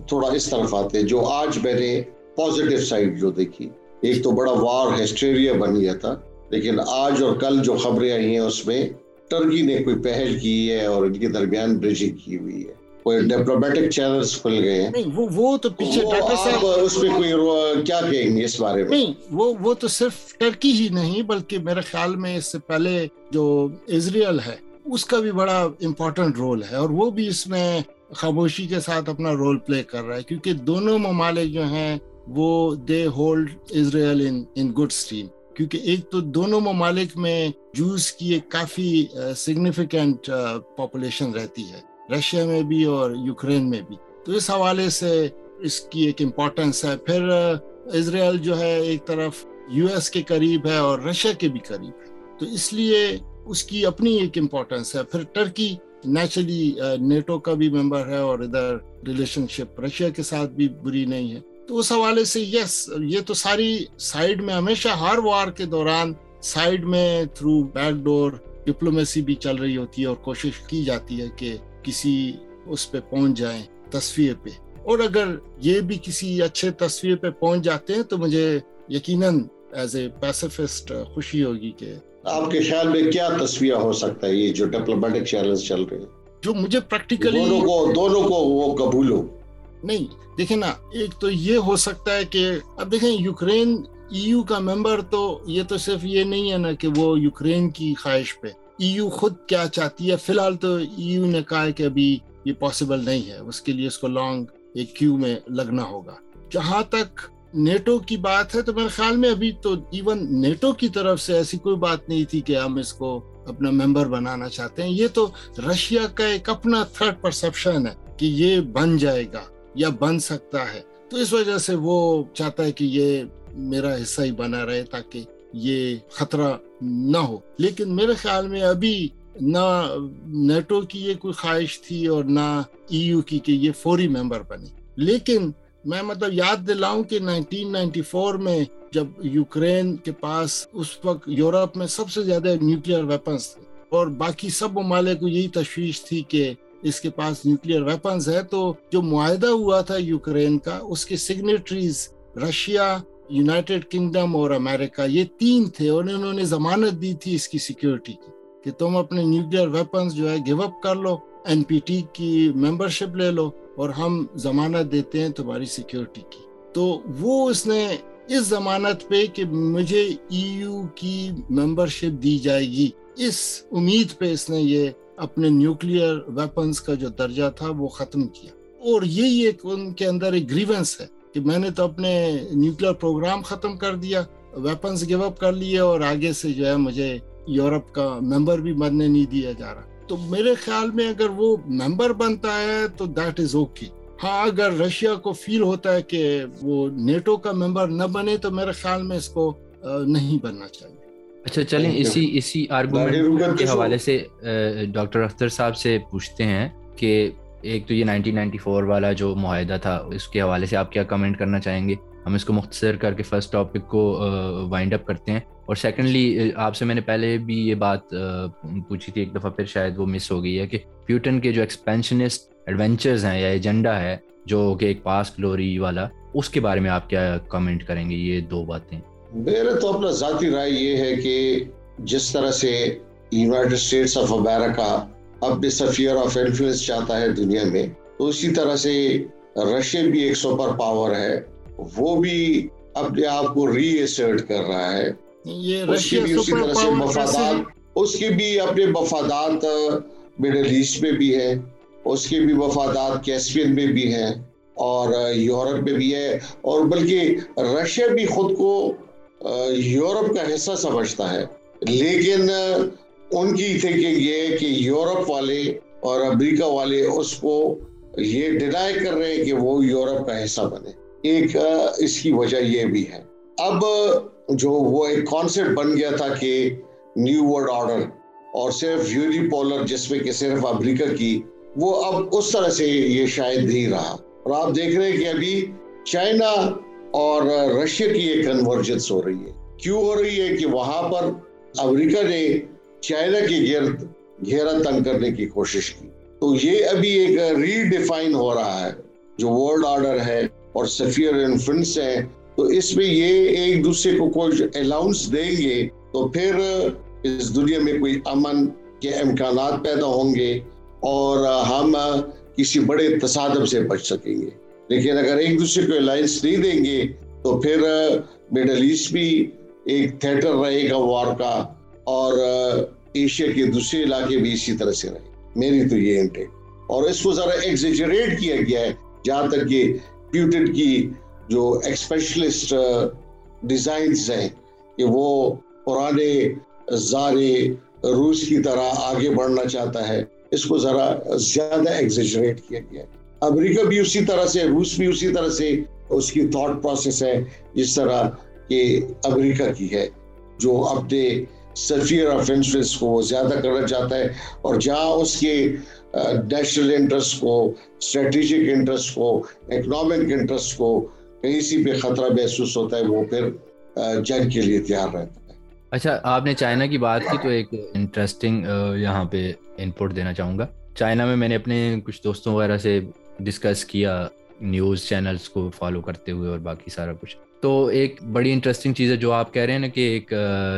تھوڑا اس طرف آتے جو آج میں نے پازیٹیو سائڈ جو دیکھی، ایک تو بڑا وار ہسٹیریا بن گیا تھا، لیکن آج اور کل جو خبریں آئی ہیں اس میں، ٹرکی نے کوئی پہل کی ہے اور ان کے درمیان بریجنگ کی ہوئی ہے۔ کوئی ڈپلومیٹک چینلز کھل گئے وہ وہ تو پیچھے ڈاکٹر صاحب اس پہ کوئی کیا کہیں گے اس بارے میں؟ نہیں وہ وہ تو صرف ٹرکی ہی نہیں بلکہ میرے خیال میں اس سے پہلے جو اسرائیل ہے اس کا بھی بڑا امپورٹنٹ رول ہے۔ اور وہ بھی اس میں خاموشی کے ساتھ اپنا رول پلے کر رہا ہے کیونکہ دونوں ممالک جو ہیں وہ they hold Israel in good esteem کیونکہ ایک تو دونوں ممالک میں جوس کی ایک کافی سگنیفیکینٹ پاپولیشن رہتی ہے۔ رشیا میں بھی اور یوکرین میں بھی۔ تو اس حوالے سے اس کی ایک امپورٹنس ہے۔ پھر اسرائیل جو ہے، ایک طرف یو ایس کے قریب ہے اور رشیا کے بھی قریب ہے۔ تو اس لیے اس کی اپنی ایک امپورٹنس ہے۔ پھر ٹرکی نیچرلی نیٹو کا بھی ممبر ہے اور ادھر ریلیشن شپ رشیا کے ساتھ بھی بری نہیں ہے۔ تو اس حوالے سے یس یہ تو ساری سائڈ میں ہمیشہ ہر وار کے دوران سائڈ میں تھرو بیک ڈور ڈپلومیسی بھی چل رہی ہوتی ہے اور کوشش کی جاتی ہے کہ کسی اس پہ پہنچ جائیں تصویر پہ۔ اور اگر یہ بھی کسی اچھے تصویر پہ پہنچ جاتے ہیں تو مجھے یقیناً ایز اے پیسفسٹ خوشی ہوگی کہ آپ کے خیال میں کیا تصویر ہو سکتا ہے یہ جو ڈپلومیٹک چیلنج چل رہے ہیں؟ جو مجھے پریکٹیکلی دونوں کو دونوں کو وہ قبول ہو۔ نہیں دیکھیں نا ایک تو یہ ہو سکتا ہے کہ اب دیکھیں یوکرین ای یو کا ممبر تو یہ تو صرف یہ نہیں ہے نا کہ وہ یوکرین کی خواہش پہ ای یو خود کیا چاہتی ہے؟ فی الحال تو ای یو نے کہا کہ ابھی یہ پاسبل نہیں ہے۔ اس کے لیے اس کو لانگ ایک کیو میں لگنا ہوگا۔ جہاں تک نیٹو کی بات ہے، تو میرے خیال میں ابھی تو ایون نیٹو کی طرف سے ایسی کوئی بات نہیں تھی کہ ہم اس کو اپنا ممبر بنانا چاہتے ہیں۔ یہ تو رشیا کا ایک اپنا تھرڈ پرسپشن ہے کہ یہ بن جائے گا یا بن سکتا ہے۔ تو اس وجہ سے وہ چاہتا ہے کہ یہ میرا حصہ ہی بنا رہے تاکہ یہ خطرہ نہ ہو۔ لیکن میرے خیال میں ابھی نہ نیٹو کی یہ کوئی خواہش تھی اور نہ ای یو کی کہ یہ فوری ممبر بنے۔ لیکن میں مطلب یاد دلاؤں کہ نائنٹین نائنٹی فور میں جب یوکرین کے پاس اس وقت یورپ میں سب سے زیادہ نیوکلیر ویپنس تھے اور باقی سب ممالک کو یہی تشویش تھی کہ اس کے پاس نیوکلیر ویپنز ہے تو جو معاہدہ ہوا تھا یوکرین کا، اس کے سگنیٹریز رشیا یونائٹیڈ کنگڈم اور امریکہ یہ تین تھے اور انہوں نے ضمانت دی تھی اس کی سیکیورٹی کی کہ تم اپنے نیوکلیر ویپنز جو ہے گیو اپ کر لو این پی ٹی کی ممبرشپ لے لو اور ہم ضمانت دیتے ہیں تمہاری سیکیورٹی کی۔ تو وہ اس نے اس ضمانت پہ کہ مجھے ای یو کی ممبرشپ دی جائے گی۔ اس امید پہ اس نے یہ اپنے نیوکلیئر ویپنز کا جو درجہ تھا وہ ختم کیا۔ اور یہی ایک ان کے اندر ایک گریونس ہے۔ کہ میں نے تو اپنے نیوکلیئر پروگرام ختم کر دیا ویپنز گیو اپ کر لیے اور آگے سے جو ہے مجھے یورپ کا ممبر بھی بننے نہیں دیا جا رہا۔ تو میرے خیال میں اگر وہ ممبر بنتا ہے تو دیٹ از اوکے ہاں اگر رشیا کو فیل ہوتا ہے کہ وہ نیٹو کا ممبر نہ بنے تو میرے خیال میں اس کو نہیں بننا چاہیے۔ اچھا چلیں اسی اسی آرگومنٹ کے حوالے سے ڈاکٹر اختر صاحب سے پوچھتے ہیں کہ ایک تو یہ نائنٹین نائنٹی فور والا جو معاہدہ تھا، اس کے حوالے سے آپ کیا کمنٹ کرنا چاہیں گے؟ ہم اس کو مختصر کر کے فرسٹ ٹاپک کو وائنڈ اپ کرتے ہیں۔ اور سیکنڈلی آپ سے میں نے پہلے بھی یہ بات پوچھی تھی ایک دفعہ، پھر شاید وہ مس ہو گئی ہے کہ پیوٹن کے جو ایکسپینشنسٹ ایڈونچرز ہیں یا ایجنڈا ہے، جو کہ ایک پاس گلوری والا، اس کے بارے میں آپ کیا کمنٹ کریں گے؟ یہ دو باتیں۔ میرا تو اپنا ذاتی رائے یہ ہے کہ جس طرح سے یونائٹڈ اسٹیٹس آف امیرکا اپنے سفیر آف انفلوئنس چاہتا ہے دنیا میں تو اسی طرح سے رشیا بھی ایک سپر پاور ہے۔ وہ بھی اپنے آپ کو ری ایسرٹ کر رہا ہے۔ اس کی بھی اسی طرح سے مفادات اس کی بھی اپنے مفادات مڈل ایسٹ میں بھی ہے۔ اس کے بھی مفادات کیسپین میں بھی ہیں اور یورپ میں بھی ہے۔ اور بلکہ رشیا بھی خود کو یورپ کا حصہ سمجھتا ہے۔ لیکن ان کی تھنکنگ یہ کہ یورپ والے اور امریکہ والے اس کو یہ ڈینائی کر رہے ہیں کہ وہ یورپ کا حصہ بنے۔ ایک اس کی وجہ یہ بھی ہے۔ اب جو وہ ایک کانسیپٹ بن گیا تھا کہ نیو ورلڈ آرڈر اور صرف یونی پولر جس میں کہ صرف امریکہ کی، وہ اب اس طرح سے یہ شاید نہیں رہا۔ اور آپ دیکھ رہے ہیں کہ ابھی چائنا اور رشیا کی ایک کنورجنس ہو رہی ہے۔ کیوں ہو رہی ہے کہ وہاں پر امریکہ نے چائنا کے گرد گھیرا تنگ کرنے کی کوشش کی۔ تو یہ ابھی ایک ری ڈیفائن ہو رہا ہے، جو ورلڈ آرڈر ہے اور سفیر انفنس ہے تو اس میں یہ ایک دوسرے کو کوئی الاؤنس دیں گے تو پھر اس دنیا میں کوئی امن کے امکانات پیدا ہوں گے اور ہم کسی بڑے تصادم سے بچ سکیں گے۔ لیکن اگر ایک دوسرے کو الائنس نہیں دیں گے تو پھر مڈل ایسٹ بھی ایک تھیٹر رہے گا وار کا۔ اور ایشیا کے دوسرے علاقے بھی اسی طرح سے رہے۔ میری تو یہ انٹیک اور اس کو ذرا ایگزیجریٹ کیا گیا ہے، جہاں تک کہ پیوٹن کی جو ایکسپیشلسٹ ڈیزائنز ہیں، کہ وہ پرانے زارے روس کی طرح آگے بڑھنا چاہتا ہے، اس کو ذرا زیادہ ایگزیجریٹ کیا گیا ہے۔ امریکہ بھی اسی طرح سے، روس بھی اسی طرح سے اس کی تھاٹ پروسیس ہے، جس طرح کہ امریکہ کی ہے، جو اپنے سفیر آف انفلوئنس کو زیادہ کرنا چاہتا ہے اور جہاں اس کے نیشنل انٹرسٹ کو اسٹریٹجک انٹرسٹ کو، اکنامک انٹرسٹ کو کہیں سی پہ خطرہ محسوس ہوتا ہے، وہ پھر جنگ کے لیے تیار رہتا ہے۔ اچھا آپ نے چائنا کی بات کی تو ایک انٹرسٹنگ یہاں پہ انپٹ دینا چاہوں گا۔ چائنا میں میں نے اپنے کچھ دوستوں وغیرہ سے ڈسکس کیا نیوز چینلز کو فالو کرتے ہوئے اور باقی سارا کچھ۔ تو ایک بڑی انٹرسٹنگ چیز ہے جو آپ کہہ رہے ہیں نا کہ ایک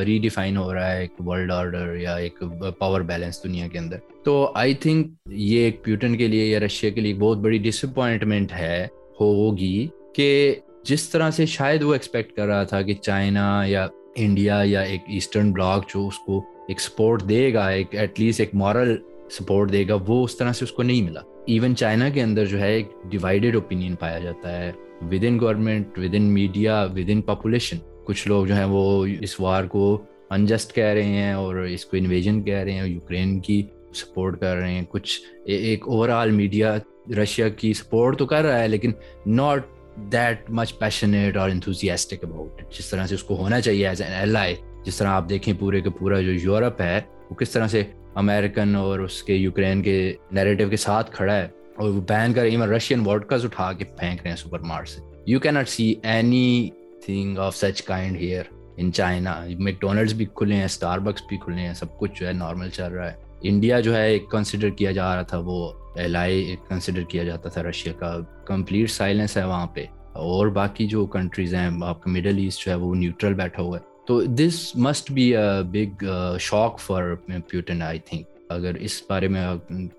ری ڈیفائن ہو رہا ہے ایک ورلڈ آرڈر یا ایک پاور بیلنس دنیا کے اندر۔ تو آئی تھنک یہ ایک پیوٹن کے لیے یا رشیا کے لیے بہت بڑی ڈس اپوائنٹمنٹ ہے، ہوگی کہ جس طرح سے شاید وہ ایکسپیکٹ کر رہا تھا کہ چائنا یا انڈیا یا ایک ایسٹرن بلاک جو اس کو ایک سپورٹ دے گا، ایک ایٹ لیسٹ ایک مورل سپورٹ دے گا، وہ اس طرح سے اس کو نہیں ملا۔ ایون چائنا کے اندر جو ہے ایک ڈیوائڈیڈ اوپینین پایا جاتا ہے۔ Within government within media within population کچھ لوگ جو ہیں وہ اس وار کو انجسٹ کہہ رہے ہیں اور اس کو انویژن کہہ رہے ہیں یوکرین کی سپورٹ کر رہے ہیں۔ کچھ ایک اوور آل میڈیا رشیا کی سپورٹ تو کر رہا ہے، لیکن ناٹ دیٹ مچ پیشنیٹ اور انتھوزیاسٹک اباؤٹ جس طرح سے اس کو ہونا چاہیے ایز این ایل آئی جس طرح آپ دیکھیں پورے کے پورا جو یورپ ہے، وہ کس طرح سے امیرکن اور اس کے یوکرین کے نیریٹو کے ساتھ کھڑا ہے۔ اور وہ بین کر ایون رشین واڈکاز اٹھا کے پھینک رہے ہیں سپر مارٹ سے۔ You can not see anything of such kind here in China McDonald's بھی کھلے ہیں اسٹار بکس بھی کھلے ہیں، سب کچھ جو ہے نارمل چل رہا ہے۔ انڈیا جو ہے ایک کنسیڈر کیا جا رہا تھا، وہ ایل آئی کنسیڈر کیا جاتا تھا رشیا کا۔ کمپلیٹ سائلنس ہے وہاں پہ۔ اور باقی جو کنٹریز ہیں، آپ کا مڈل ایسٹ جو ہے، وہ نیوٹرل بیٹھا ہوا ہے۔ تو this must be a big shock for Putin I think اگر اس بارے میں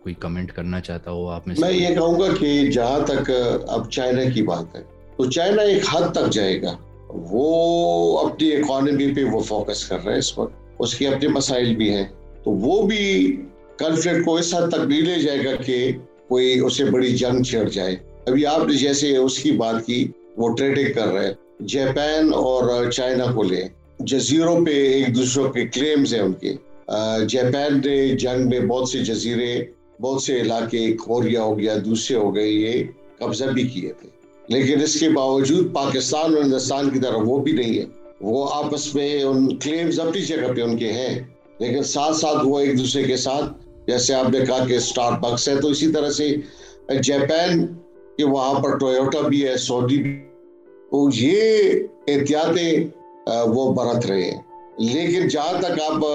کوئی کمنٹ کرنا چاہتا ہو، آپ میں یہ کہوں گا کہ جہاں تک، اب چائنا کی بات ہے، تو چائنا ایک حد تک جائے گا۔ وہ اپنی اکانومی پہ وہ فوکس کر رہے ہیں اس وقت۔ اس کے اپنے مسائل بھی ہیں۔ تو وہ بھی کنفلکٹ کو اس حد تک نہیں لے جائے گا کہ کوئی اسے بڑی جنگ چھڑ جائے۔ ابھی آپ نے جیسے اس کی بات کی، وہ ٹریڈنگ کر رہے ہیں۔ جاپان اور چائنا کو لے۔ جزیروں پہ ایک دوسروں کے کلیمز ہیں ان کے۔ جاپان نے جنگ میں بہت سے جزیرے، بہت سے علاقے کوریا ہو گیا دوسرے ہو گئے، یہ قبضہ بھی کیے تھے۔ لیکن اس کے باوجود پاکستان اور ہندوستان کی طرف وہ بھی نہیں ہے۔ وہ آپس میں ان کلیمز اپنی جگہ پہ ان کے ہیں۔ لیکن ساتھ ساتھ وہ ایک دوسرے کے ساتھ، جیسے آپ نے کہا کہ اسٹار بکس ہے، تو اسی طرح سے جاپان کہ وہاں پر ٹویوٹا بھی ہے سعودی بھی۔ تو یہ احتیاطیں وہ برت رہے ہیں۔ لیکن جہاں تک آپ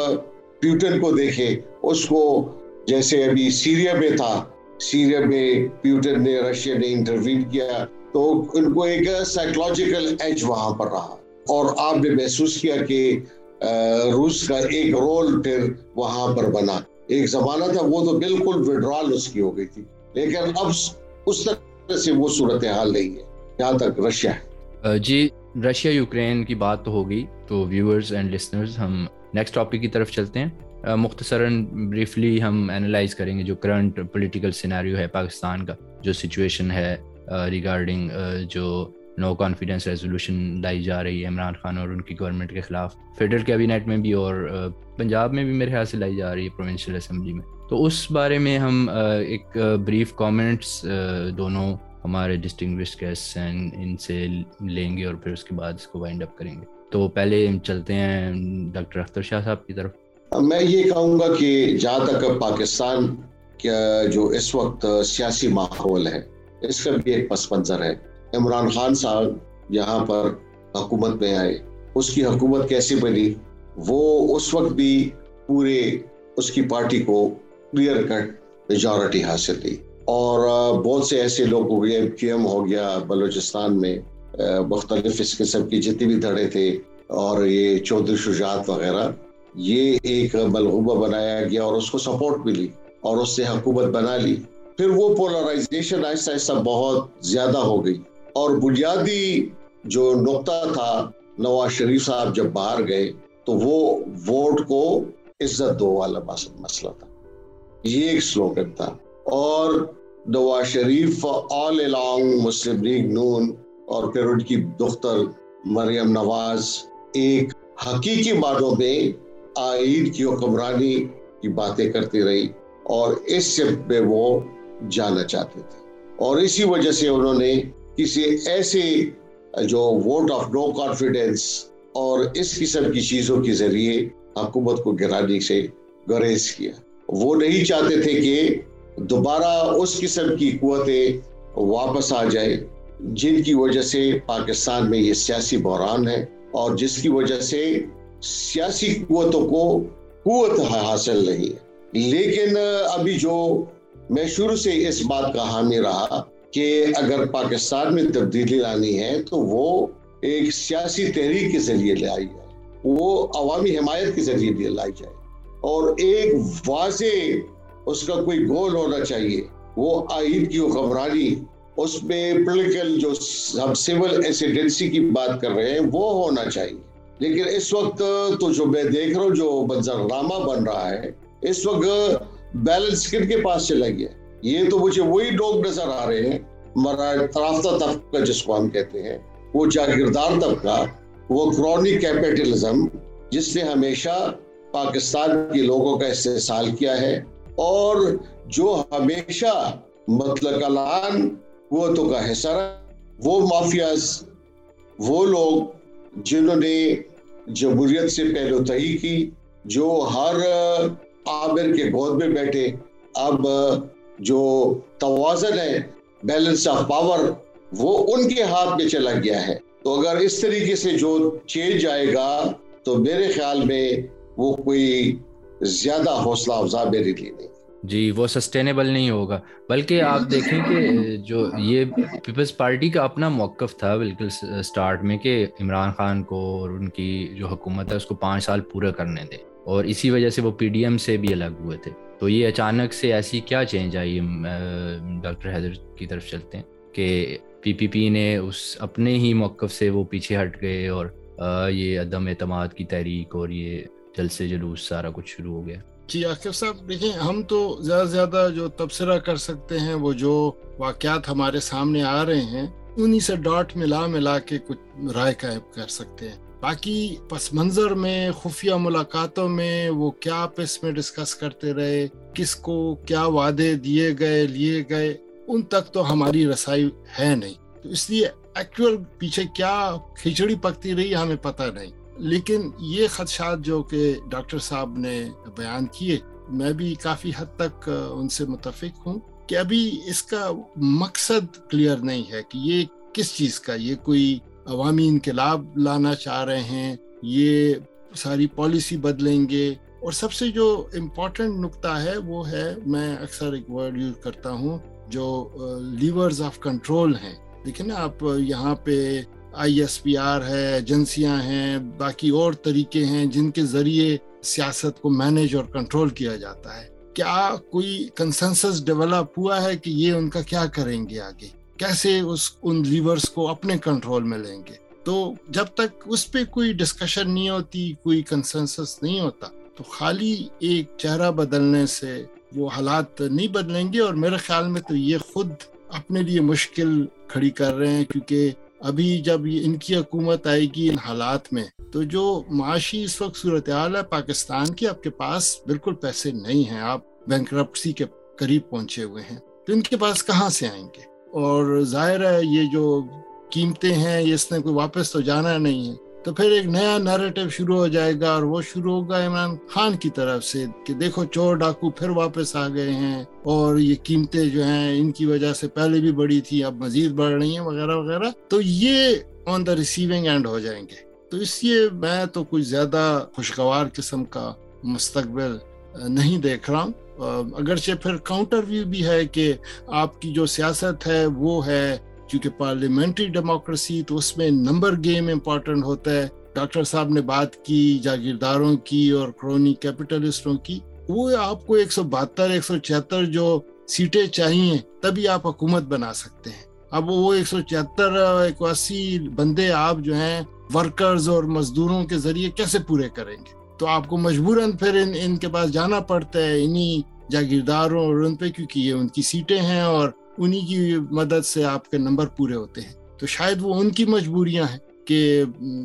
پیوٹن کو دیکھیں اس کو جیسے ابھی سیریا میں تھا، سیریا میں پیوٹن نے رشیا نے انٹروین کیا، تو ان کو ایک سائیکولوجیکل ایج وہاں پر رہا۔ اور آپ نے محسوس کیا کہ روس کا ایک رول پھر وہاں پر بنا۔ ایک زمانہ تھا، وہ تو بالکل وڈرال اس کی ہو گئی تھی۔ لیکن اب اس طرح سے وہ صورتحال نہیں ہے جہاں تک رشیا ہے۔ جی رشیا یوکرین کی بات تو ہوگی تو ویورز اینڈ لسنرز ہم نیکسٹ ٹاپک کی طرف چلتے ہیں۔ مختصراً بریفلی ہم انالائز کریں گے جو کرنٹ پولیٹیکل سیناریو ہے پاکستان کا، جو سچویشن ہے ریگارڈنگ جو نو کانفیڈنس ریزولوشن لائی جا رہی ہے عمران خان اور ان کی گورنمنٹ کے خلاف۔ فیڈرل کیبنیٹ میں بھی اور پنجاب میں بھی میرے خیال سے لائی جا رہی ہے پروونشل اسمبلی میں۔ تو اس بارے میں ہم ایک بریف کامنٹس دونوں ہمارے ڈسٹنگوش گیسٹ ہیں، ان سے لیں گے اور پھر اس کے بعد اس کو وائنڈ اپ کریں گے۔ تو پہلے چلتے ہیں ڈاکٹر اختر شاہ صاحب کی طرف۔ میں یہ کہوں گا کہ جہاں تک پاکستان کا جو اس وقت سیاسی ماحول ہے، اس کا بھی ایک پس منظر ہے۔ عمران خان صاحب یہاں پر حکومت میں آئے، اس کی حکومت کیسی بنی؟ وہ اس وقت بھی پورے اس کی پارٹی کو کلیئر کٹ میجورٹی حاصل تھی اور بہت سے ایسے لوگ ہو گئے پی ایم ہو گیا، بلوچستان میں۔ مختلف اس قسم کی جتنی بھی دھڑے تھے اور یہ چودھری شجاعت وغیرہ، یہ ایک ملغوبہ بنایا گیا اور اس کو سپورٹ ملی اور اس سے حکومت بنا لی۔ پھر وہ پولرائزیشن آہستہ آہستہ بہت زیادہ ہو گئی اور بنیادی جو نقطہ تھا نواز شریف صاحب جب باہر گئے تو وہ ووٹ کو عزت دو والا مسئلہ تھا۔ یہ ایک سلوگن تھا۔ اور نواز شریف آل الانگ مسلم لیگ نون اور پھر ان کی دختر مریم نواز ایک حقیقی معنوں میں آئین کی حکمرانی کی باتیں کرتی رہی اور اس سے پہ وہ جانا چاہتے تھے۔ اور اسی وجہ سے انہوں نے کسی ایسے جو ووٹ آف نو کانفیڈینس اور اس قسم کی چیزوں کے ذریعے حکومت کو گرانے سے گریز کیا۔ وہ نہیں چاہتے تھے کہ دوبارہ اس قسم کی قوتیں واپس آ جائے جن کی وجہ سے پاکستان میں یہ سیاسی بحران ہے اور جس کی وجہ سے سیاسی قوتوں کو قوت حاصل نہیں ہے۔ لیکن ابھی جو میں شروع سے اس بات کا حامی رہا کہ اگر پاکستان میں تبدیلی لانی ہے تو وہ ایک سیاسی تحریک کے ذریعے لے آئی جائے۔ وہ عوامی حمایت کے ذریعے بھی لائی جائے۔ اور ایک واضح اس کا کوئی گول ہونا چاہیے۔ وہ آئین کی حکمرانی اس میں پولیٹیکل جو ہم سول ایسیڈنسی کی بات کر رہے ہیں، وہ ہونا چاہیے۔ لیکن اس وقت تو جو میں دیکھ رہا ہوں، جو منظر نامہ بن رہا ہے، اس وقت بیلنس کن کے پاس چلا گیا؟ یہ تو مجھے وہی لوگ نظر آ رہے ہیں رافتہ طبقہ جس کو ہم کہتے ہیں، وہ جاگیردار طبقہ، وہ کرونی کیپیٹلزم جس نے ہمیشہ پاکستان کے لوگوں کا استحصال کیا ہے، اور جو ہمیشہ مطلق الان قوتوں کا حصہ رہا وہ مافیاز، وہ لوگ جنہوں نے جمہوریت سے پہلو تہی کی، جو ہر عابر کے گود میں بیٹھے۔ اب جو توازن ہے بیلنس آف پاور وہ ان کے ہاتھ میں چلا گیا ہے۔ تو اگر اس طریقے سے جو چینج آئے گا، تو میرے خیال میں وہ کوئی زیادہ حوصلہ افزا میرے لیے نہیں۔ جی وہ سسٹینیبل نہیں ہوگا۔ بلکہ آپ دیکھیں کہ جو یہ پیپلز پارٹی کا اپنا موقف تھا بالکل سٹارٹ میں کہ عمران خان کو اور ان کی جو حکومت ہے اس کو پانچ سال پورا کرنے دے اور اسی وجہ سے وہ پی ڈی ایم سے بھی الگ ہوئے تھے۔ تو یہ اچانک سے ایسی کیا چینج آئی؟ ڈاکٹر حیدر کی طرف چلتے ہیں کہ پی پی پی نے اس اپنے ہی موقف سے وہ پیچھے ہٹ گئے اور یہ عدم اعتماد کی تحریک اور یہ جلسے جلوس سارا کچھ شروع ہو گیا۔ جی عاقب صاحب، دیکھیں، ہم تو زیادہ سے زیادہ جو تبصرہ کر سکتے ہیں، وہ جو واقعات ہمارے سامنے آ رہے ہیں، انہی سے ڈاٹ ملا ملا کے کچھ رائے قائم کر سکتے ہیں۔ باقی پس منظر میں، خفیہ ملاقاتوں میں، وہ کیا آپس میں ڈسکس کرتے رہے، کس کو کیا وعدے دیے گئے، لیے گئے، ان تک تو ہماری رسائی ہے نہیں۔ تو اس لیے ایکچوئل پیچھے کیا کھچڑی پکتی رہی، ہمیں پتہ نہیں۔ لیکن یہ خدشات جو کہ ڈاکٹر صاحب نے بیان کیے، میں بھی کافی حد تک ان سے متفق ہوں کہ ابھی اس کا مقصد کلیئر نہیں ہے کہ یہ کس چیز کا، یہ کوئی عوامی انقلاب لانا چاہ رہے ہیں، یہ ساری پالیسی بدلیں گے۔ اور سب سے جو امپورٹنٹ نقطہ ہے وہ ہے، میں اکثر ایک ورڈ یوز کرتا ہوں جو لیورز آف کنٹرول ہیں۔ دیکھیں نا، آپ یہاں پہ آئی ایس پی آر ہے، ایجنسیاں ہیں، باقی اور طریقے ہیں جن کے ذریعے سیاست کو مینج اور کنٹرول کیا جاتا ہے۔ کیا کوئی کنسنسس ڈیولپ ہوا ہے کہ یہ ان کا کیا کریں گے آگے؟ کیسے اس، ان لیورز کو اپنے کنٹرول میں لیں گے؟ تو جب تک اس پہ کوئی ڈسکشن نہیں ہوتی، کوئی کنسنسس نہیں ہوتا، تو خالی ایک چہرہ بدلنے سے وہ حالات نہیں بدلیں گے۔ اور میرے خیال میں تو یہ خود اپنے لیے مشکل کھڑی کر رہے ہیں، کیونکہ ابھی جب ان کی حکومت آئے گی ان حالات میں، تو جو معاشی اس وقت صورتحال ہے، پاکستان کی آپ کے پاس بالکل پیسے نہیں ہیں، آپ بینک کے قریب پہنچے ہوئے ہیں۔ تو ان کے پاس کہاں سے آئیں گے؟ اور ظاہر ہے یہ جو قیمتیں ہیں اس نے کوئی واپس تو جانا نہیں ہے۔ تو پھر ایک نیا نیریٹو شروع ہو جائے گا اور وہ شروع ہوگا عمران خان کی طرف سے کہ دیکھو چور ڈاکو پھر واپس آ گئے ہیں اور یہ قیمتیں جو ہیں ان کی وجہ سے پہلے بھی بڑی تھی، اب مزید بڑھ رہی ہیں وغیرہ وغیرہ۔ تو یہ آن دا ریسیونگ اینڈ ہو جائیں گے۔ تو اس لیے میں تو کچھ زیادہ خوشگوار قسم کا مستقبل نہیں دیکھ رہا ہوں۔ اگرچہ پھر کاؤنٹر ویو بھی ہے کہ آپ کی جو سیاست ہے وہ ہے کیونکہ پارلیمنٹری ڈیموکریسی تو اس میں نمبر گیم امپورٹنٹ ہوتا ہے۔ ڈاکٹر صاحب نے بات کی، جاگیرداروں کی اور کرونی کیپٹلسٹوں کی، وہ آپ کو ایک سو بہتر، ایک سو چھہتر جو سیٹیں چاہیے تبھی آپ حکومت بنا سکتے ہیں۔ اب وہ ایک سو چھہتر، ایک اسی بندے آپ جو ہیں ورکرز اور مزدوروں کے ذریعے کیسے پورے کریں گے؟ تو آپ کو مجبوراً پھر ان ان کے پاس جانا پڑتا ہے، انہی جاگیرداروں اور ان پہ، کیونکہ یہ ان کی سیٹیں ہیں اور انہی کی مدد سے آپ کے نمبر پورے ہوتے ہیں۔ تو شاید وہ ان کی مجبوریاں ہیں کہ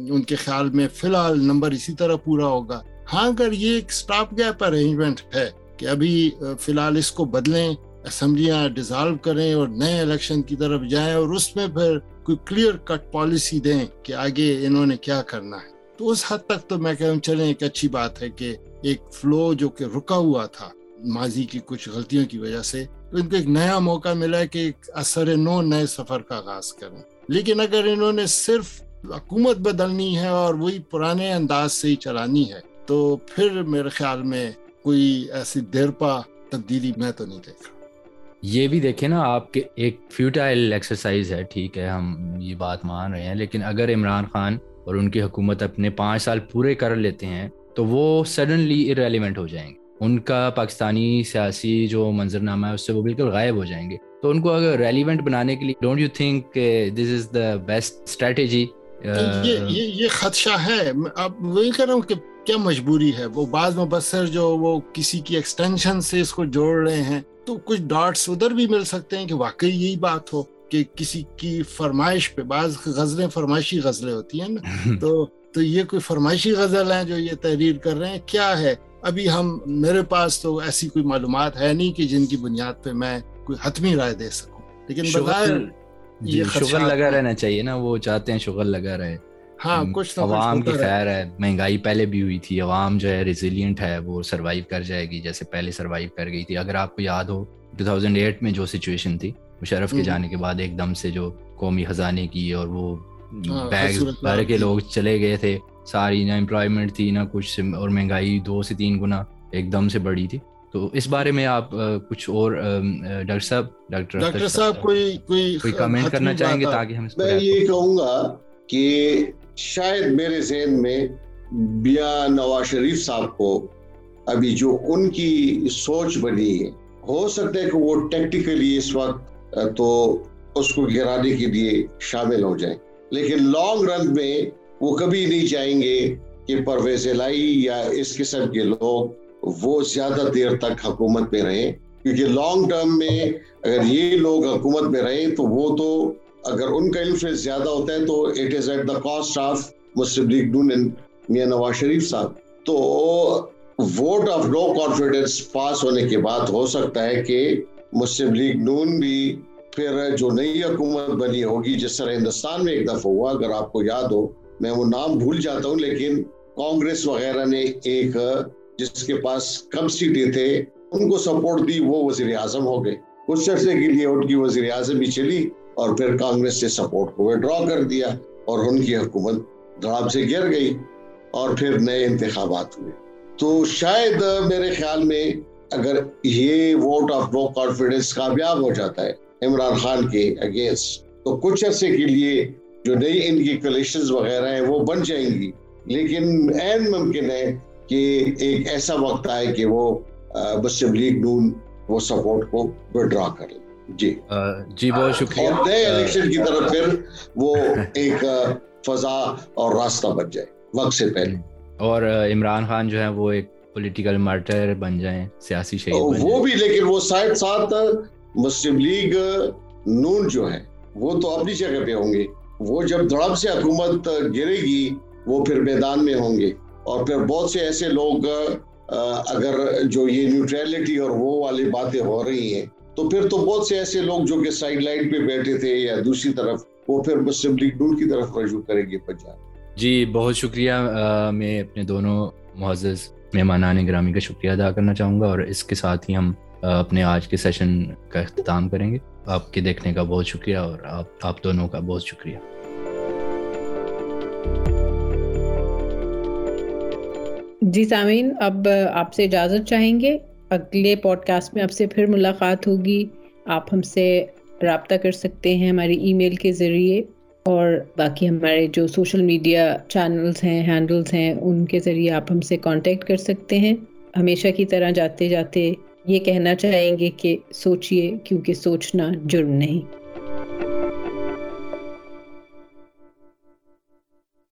ان کے خیال میں فی الحال نمبر اسی طرح پورا ہوگا۔ ہاں اگر یہ ایک سٹاپ گیپ ارینجمنٹ ہے کہ ابھی فی الحال اس کو بدلیں، اسمبلیاں ڈیزالو کریں اور نئے الیکشن کی طرف جائیں اور اس میں پھر کوئی کلیئر کٹ پالیسی دیں کہ آگے انہوں نے کیا کرنا ہے۔ تو اس حد تک تو میں کہوں، چلیں، ایک اچھی بات ہے کہ ایک فلو جو کہ رکا ہوا تھا۔ ماضی کی کچھ غلطیوں کی وجہ سے تو ان کو ایک نیا موقع ملا ہے کہ ایک اثر نو نئے سفر کا آغاز کریں۔ لیکن اگر انہوں نے صرف حکومت بدلنی ہے اور وہی پرانے انداز سے ہی چلانی ہے، تو پھر میرے خیال میں کوئی ایسی دیر پا تبدیلی میں تو نہیں دیکھ رہا۔ یہ بھی دیکھیں نا، آپ کے ایک فیوٹائل ایکسرسائز ہے، ٹھیک ہے، ہم یہ بات مان رہے ہیں۔ لیکن اگر عمران خان اور ان کی حکومت اپنے پانچ سال پورے کر لیتے ہیں، تو وہ سڈنلی ارریلیونٹ ہو جائیں گے۔ ان کا پاکستانی سیاسی جو منظر نامہ ہے اس سے وہ بالکل غائب ہو جائیں گے۔ تو ان کو اگر ریلیونٹ بنانے کے لیے don't you think this is the best strategy یہ خدشہ ہے۔ اب وہی کہہ رہا ہوں کہ کیا مجبوری ہے؟ وہ بعض مبصر جو وہ کسی کی ایکسٹینشن سے اس کو جوڑ رہے ہیں تو کچھ ڈاٹس ادھر بھی مل سکتے ہیں کہ واقعی یہی بات ہو کہ کسی کی فرمائش پہ بعض غزلیں فرمائشی غزلیں ہوتی ہیں نا۔ تو تو یہ کوئی فرمائشی غزل ہیں جو یہ تحریر کر رہے ہیں؟ کیا ہے؟ ابھی ہم میرے پاس تو ایسی کوئی معلومات ہے نہیں کہ جن کی بنیاد پہ میں کوئی حتمی رائے دے سکوں۔ لیکن بظاہر یہ شغل لگا رہنا چاہیے نا وہ چاہتے ہیں شغل لگا رہے۔ ہاں کچھ عوام کی خیر ہے مہنگائی پہلے بھی ہوئی تھی عوام جو ہے ریزیلینٹ ہے وہ سروائیو کر جائے گی جیسے پہلے سروائیو کر گئی تھی۔ اگر آپ کو یاد ہو 2008 میں جو سچویشن تھی مشرف کے جانے کے بعد ایک دم سے جو قومی خزانے کی اور وہ بیگ ہاں، بھر کے لوگ چلے گئے تھے۔ ساری نہ امپلائمنٹ تھی نہ کچھ اور مہنگائی دو سے تین گنا ایک دم سے بڑی تھی۔ تو اس بارے میں آپ کچھ اور ڈاکٹر صاحب ڈاکٹر ڈاکٹر صاحب کوئی کوئی کمنٹ کرنا چاہیں گے تاکہ ہم میں یہ کہوں گا کہ شاید میرے ذہن میں بیا نواز شریف صاحب کو ابھی جو ان کی سوچ بنی ہے ہو سکتا ہے کہ وہ ٹیکٹیکلی اس وقت تو اس کو گرانے کے لیے شامل ہو جائیں۔ لیکن لانگ رن میں وہ کبھی نہیں چاہیں گے کہ پرویز لائی یا اس قسم کے لوگ وہ زیادہ دیر تک حکومت میں رہیں، کیونکہ لانگ ٹرم میں اگر یہ لوگ حکومت میں رہیں تو وہ تو اگر ان کا انفلوئنس زیادہ ہوتا ہے تو it is at the cost of Muslim League Noon Mian Nawaz Sharif صاحب۔ تو vote of no confidence pass ہونے کے بعد ہو سکتا ہے کہ مسلم لیگ نون بھی پھر جو نئی حکومت بنی ہوگی، جس طرح ہندوستان میں ایک دفعہ ہوا، اگر آپ کو یاد ہو میں وہ نام بھول جاتا ہوں، لیکن کانگریس وغیرہ نے ایک، جس کے پاس کم سیٹیں تھے، ان کو سپورٹ دی، وہ وزیر اعظم ہو گئے۔ کچھ عرصے کے لیے ان کی وزیر اعظم بھی چلی اور پھر کانگریس نے سپورٹ کو ڈرا کر دیا اور ان کی حکومت دڑاب سے گر گئی اور پھر نئے انتخابات ہوئے۔ تو شاید میرے خیال میں اگر یہ ووٹ آف نو کانفیڈنس کامیاب ہو جاتا ہے، عمران خان کے اگینسٹ تو کچھ عرصے کے لیے جو نئی ان کی کلیشنز وغیرہ ہیں وہ بن جائیں گی۔ لیکن این ممکن ہے کہ ایک ایسا وقت آئے کہ وہ مسلم لیگ نون وہ سپورٹ کو وڈرا کر لیں جی۔ جی بہت شکریہ۔ اور نئے الیکشن کی طرف پھر وہ ایک فضا اور راستہ بن جائے۔ وقت سے پہلے۔ اور عمران خان جو ہے وہ ایک پولیٹیکل مارٹر بن جائیں سیاسی شہید وہ بھی لیکن وہ ساتھ ساتھ مسلم لیگ نون جو ہے وہ تو اپنی جگہ پہ ہوں گے۔ وہ جب دڑب سے حکومت گرے گی، وہ پھر میدان میں ہوں گے۔ اور پھر بہت سے ایسے لوگ اگر جو یہ نیوٹریلٹی اور وہ والی باتیں ہو رہی ہیں، تو پھر تو بہت سے ایسے لوگ جو کہ سائڈ لائن پہ بیٹھے تھے یا دوسری طرف، وہ پھر مسلم لیگ نون کی طرف رجوع کریں گے پنجاب۔ جی بہت شکریہ میں اپنے دونوں معزز مہمانان گرامی کا شکریہ ادا کرنا چاہوں گا اور اس کے ساتھ ہی ہم اپنے آج کے سیشن کا اختتام کریں گے۔ آپ کے دیکھنے کا بہت شکریہ اور آپ آپ دونوں کا بہت شکریہ۔ جی سامعین، اب آپ سے اجازت چاہیں گے۔ اگلے پوڈ کاسٹ میں آپ سے پھر ملاقات ہوگی۔ آپ ہم سے رابطہ کر سکتے ہیں ہماری ای میل کے ذریعے اور باقی ہمارے جو سوشل میڈیا چینلز ہیں، ہینڈلز ہیں، ان کے ذریعے آپ ہم سے کانٹیکٹ کر سکتے ہیں۔ ہمیشہ کی طرح جاتے جاتے یہ کہنا چاہیں گے کہ سوچئے کیونکہ سوچنا جرم نہیں۔